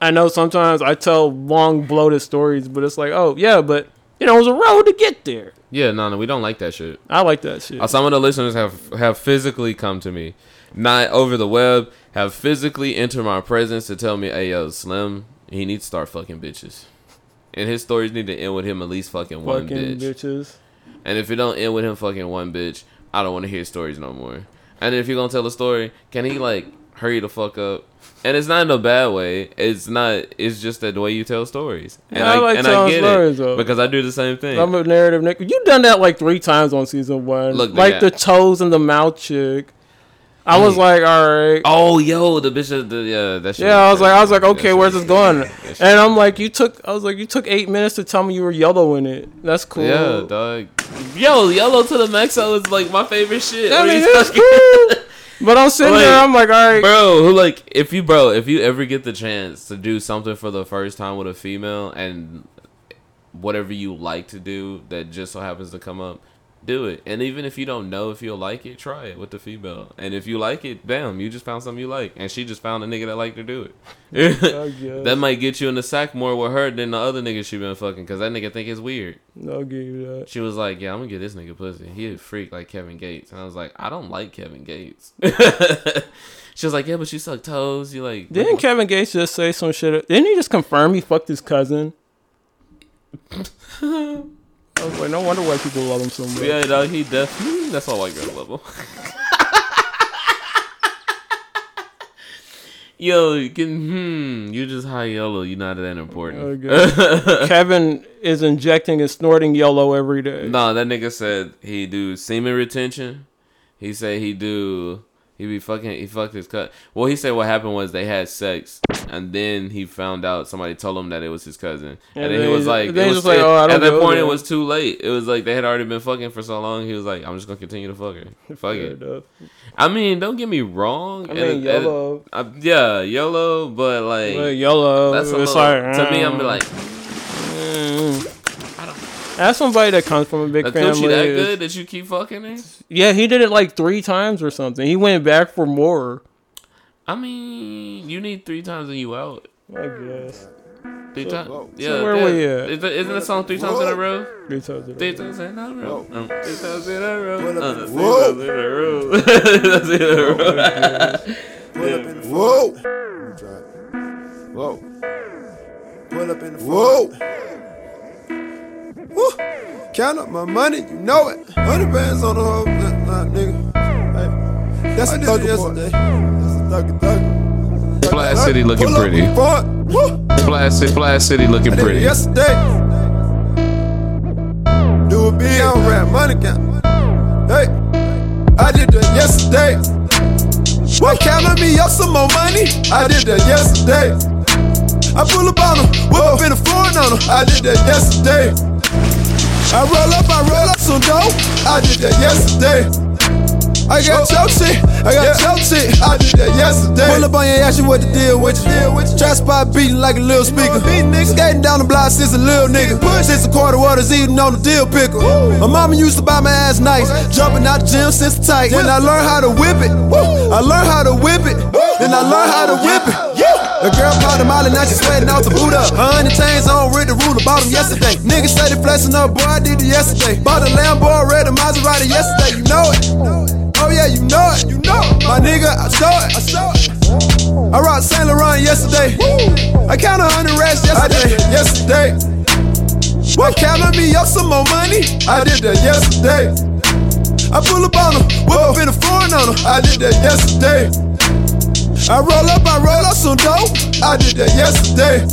I know sometimes I tell long bloated stories, but it's like, oh yeah, but you know, it was a road to get there. Yeah, no, no, we don't like that shit. I like that shit. Uh, Some of the listeners have have physically come to me, not over the web, have physically entered my presence to tell me, "Hey, yo, Slim, he needs to start fucking bitches." And his stories need to end with him at least fucking one Fucking bitch. bitches. And if it don't end with him fucking one bitch, I don't want to hear stories no more. And if you're gonna tell a story, can he like hurry the fuck up? And it's not in a bad way. It's not. It's just that the way you tell stories. And Yeah, I like and telling get stories, it though. because I do the same thing. I'm a narrative nigga. You done that like three times on season one. Look, like the toes and the mouth chick. I was like, all right. Oh, yo, the bitch, the, yeah, that shit. Yeah, I was like, I was like, okay, where's this going? And I'm like, you took, I was like, you took eight minutes to tell me you were yellow in it. That's cool. Yeah, dog. Yo, yellow to the Mexo is like my favorite shit. I mean, it's cool. But I'm sitting Like, there, I'm like, all right. bro. Who like if you, bro, if you ever get the chance to do something for the first time with a female and whatever you like to do that just so happens to come up, do it. And even if you don't know if you'll like it, try it with the female. And if you like it, damn, you just found something you like, and she just found a nigga that like to do it. that might get you in the sack more with her than the other nigga she been fucking, cause that nigga think it's weird. I'll give you that. She was like, "Yeah, I'm gonna get this nigga pussy. He a freak like Kevin Gates." And I was like, "I don't like Kevin Gates." she was like, "Yeah, but you suck toes. You like." Didn't Kevin Gates just say some shit? Didn't he just confirm he fucked his cousin? I was like, no wonder why people love him so much. Yeah, dog. He definitely. That's all girls love him. Yo, you can, hmm, you just high yellow. You're not that important. Okay. Kevin is injecting and snorting yellow every day. No, that nigga said he do semen retention. He said he do he be fucking he fucked his cut. Well, he said what happened was they had sex and then he found out somebody told him that it was his cousin. And, And then, then he was like, then it he was was like, "Oh, I at that point it was too late. It was like they had already been fucking for so long. He was like, I'm just gonna continue to fuck her. Fuck it. enough. I mean, don't get me wrong. I and mean, YOLO. uh, yeah, yellow, but like Well, YOLO, That's a little, like, to me. I'm be mm. Like, As somebody that comes from a big a family, coochie that is- good that you keep fucking her? yeah, he did it like three times or something. He went back for more. I mean, you need three times and you out. I guess. Three So- times. so Yeah. where yeah. we at? Is the- Isn't the song three times in a row? Three times in a Three row. times in a row. Um, Three times in a row. Three Whoa. times in a row. Three times in a row. Whoa. Whoa. Pull up in the Whoa. Woo. Count up my money, you know it. Hundred bands on the whole nah, nah, nigga. Hey, that's a thugger yesterday. That's a thugger thugger. Flash City looking Pull pretty. in front. Woo. Flash City, Flash City looking I did it pretty. yesterday. Do it big on rap money count. Hey. I did that yesterday. Well, count on me up some more money. I did that yesterday. I pull up on them, whip up in the foreign on them. I did that yesterday. I roll up, I roll up some dope. I did that yesterday. I got shit, I got your shit. I did that yesterday. Pull up on your ass, you what the deal with you. Deal with you. Trap spot beating like a little speaker. Beating niggas. Skating down the block since a little nigga. Push Since a quarter waters eating on the deal picker. My mama used to buy my ass nice. Jumping out the gym since tight. Then I learned how to whip it. I learned how to whip it. Then I learned how to whip it. The girl called a mile and now she sweating out the boot up. Hundred chains on, read the ruler, bought them yesterday. Niggas say they flexing up, boy, I did it yesterday. Bought a Lambo, red a Maserati yesterday, you know it. Oh yeah, you know it, you know it. My nigga, I saw it, I saw it. I rocked Saint Laurent yesterday. I count a hundred racks yesterday. yesterday. Well, count on me up some more money. I did that yesterday. I pull up on them, whip up in the foreign on them. I did that yesterday. I roll up, I roll up some dope. I did that yesterday.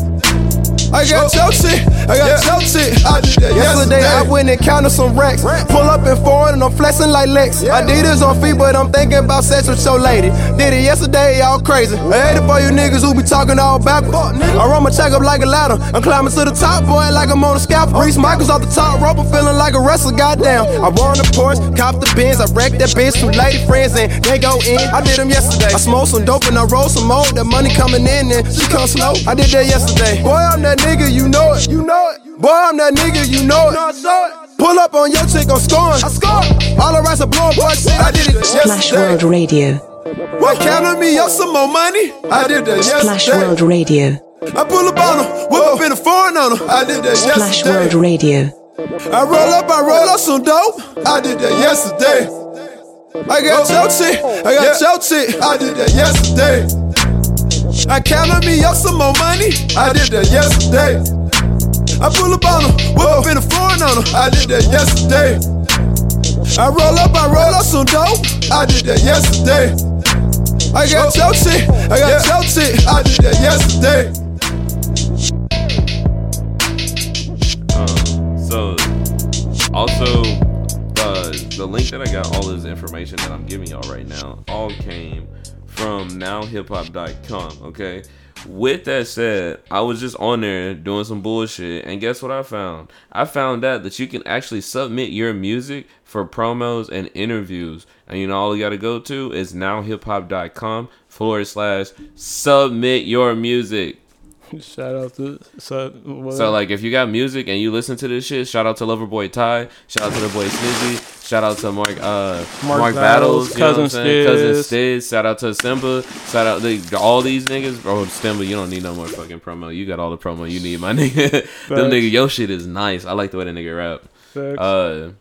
I got shit, I got your shit. I did that yesterday. I went and counted some racks. Pull up in foreign and I'm flexing like Lex. Adidas on feet, but I'm thinking about sex with your lady. Did it yesterday, y'all crazy. I hate it for you niggas who be talking all backwards. I run my check up like a ladder. I'm climbing to the top, boy, like I'm on a scaffold. Reese Michaels off the top rope, I'm feeling like a wrestler, goddamn. I wore on the Porsche, cop the Benz, I wrecked that bitch, two lady friends, and they go in. I did them yesterday. I smoked some dope and I rolled some more. That money coming in and she come slow. I did that yesterday. Boy, I'm that nigga, you know it, you know it. Boy, I'm that nigga, you know it. Pull up on your chick, I'm scoring. I score. All the rest are blowing, boy, shit. I did it Splash yesterday. World Radio. What count on me up some more money? I did that Splash yesterday. World Radio. I pull up on them, whip up in the foreign on them. I did that Splash yesterday. World Radio. I roll up, I roll up some dope. I did that yesterday. I got oh. your shit, I got your shit. I did that yesterday. I count on me up some more money. I did that yesterday. I pull up on them, whip up in the foreign on them. I did that yesterday. I roll up, I roll up some dope. I did that yesterday. I got your shit, I got your shit. I did that yesterday. Um, so also the the link that I got all this information that I'm giving y'all right now all came from nowhiphop.com. Okay. With that said, I was just on there doing some bullshit, and guess what I found? I found out that you can actually submit your music for promos and interviews. And you know, all you gotta go to is nowhiphop.com forward slash submit your music. Shout out to so, So like if you got music and you listen to this shit, shout out to Loverboy Ty, shout out to the boy Snizzy, shout out to Mark uh Mark Mark, Battles, Battles, you know what I'm Cousin saying? Cousin Stiz. Stiz, shout out to Simba, shout out to all these niggas. Bro, Simba, you don't need no more fucking promo. You got all the promo you need, my nigga. Them nigga, your shit is nice. I like the way the nigga rap. Facts. Uh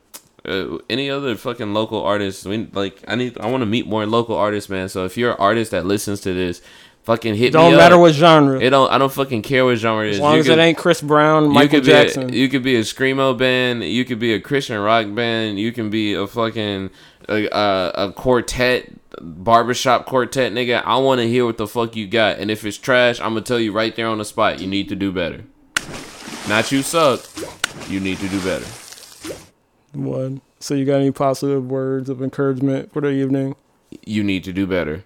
uh, any other fucking local artists? We like. I need. I want to meet more local artists, man. So if you're an artist that listens to this, fucking hit Don't me up. matter what genre. It don't. I don't fucking care what genre it is. As long You as could- it ain't Chris Brown, Michael you could Jackson. A, you could be a screamo band. You could be a Christian rock band. You can be a fucking a, a, a quartet, barbershop quartet, nigga. I want to hear what the fuck you got. And if it's trash, I'm gonna tell you right there on the spot. You need to do better. Not you suck. You need to do better. One. So you got any positive words of encouragement for the evening? You need to do better.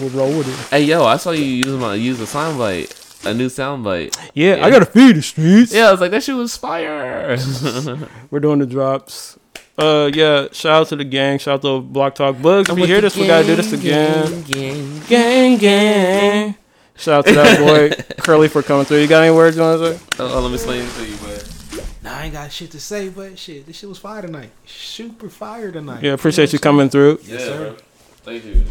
We'll roll with it. Hey yo, I saw you use my use a soundbite, a new soundbite. Yeah, I gotta feed the streets. Yeah, I was like that shit was fire. We're doing the drops. Uh, yeah. Shout out to the gang. Shout out to Block Talk Bugs. If I'm you hear the this, we gotta do this again. gang, gang, gang. Shout out to that boy Curly for coming through. You got any words you want to say? Oh, let me explain it to you, but Nah, I ain't got shit to say, but shit, this shit was fire tonight. Super fire tonight. Yeah, appreciate you coming through. Yes, sir. Thank you.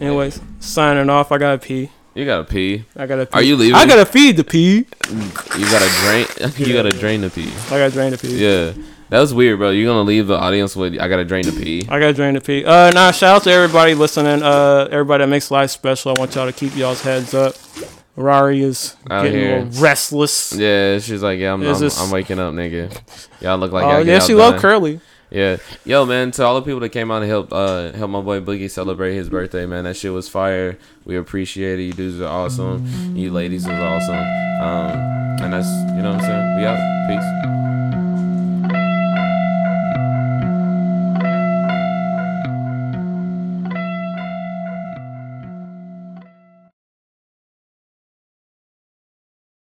Anyways, signing off. I gotta pee. You gotta pee. I gotta. Pee. Are you leaving? I gotta feed the pee. You gotta drain. You gotta drain the pee. I gotta drain the pee. Yeah, that was weird, bro. You're gonna leave the audience with I gotta drain the pee. I gotta drain the pee. Uh, nah. Shout out to everybody listening. Uh, everybody that makes life special. I want y'all to keep y'all's heads up. Rari is Out getting here. a little restless. Yeah, she's like, yeah, I'm, I'm, this- I'm waking up, nigga. Y'all look like Oh, yeah, she love Curly. Yeah, yo, man. To all the people that came out and helped, uh, help my boy Boogie celebrate his birthday, man. That shit was fire. We appreciate it. You dudes are awesome. You ladies was awesome. Um, and that's you know what I'm saying. We out. Peace.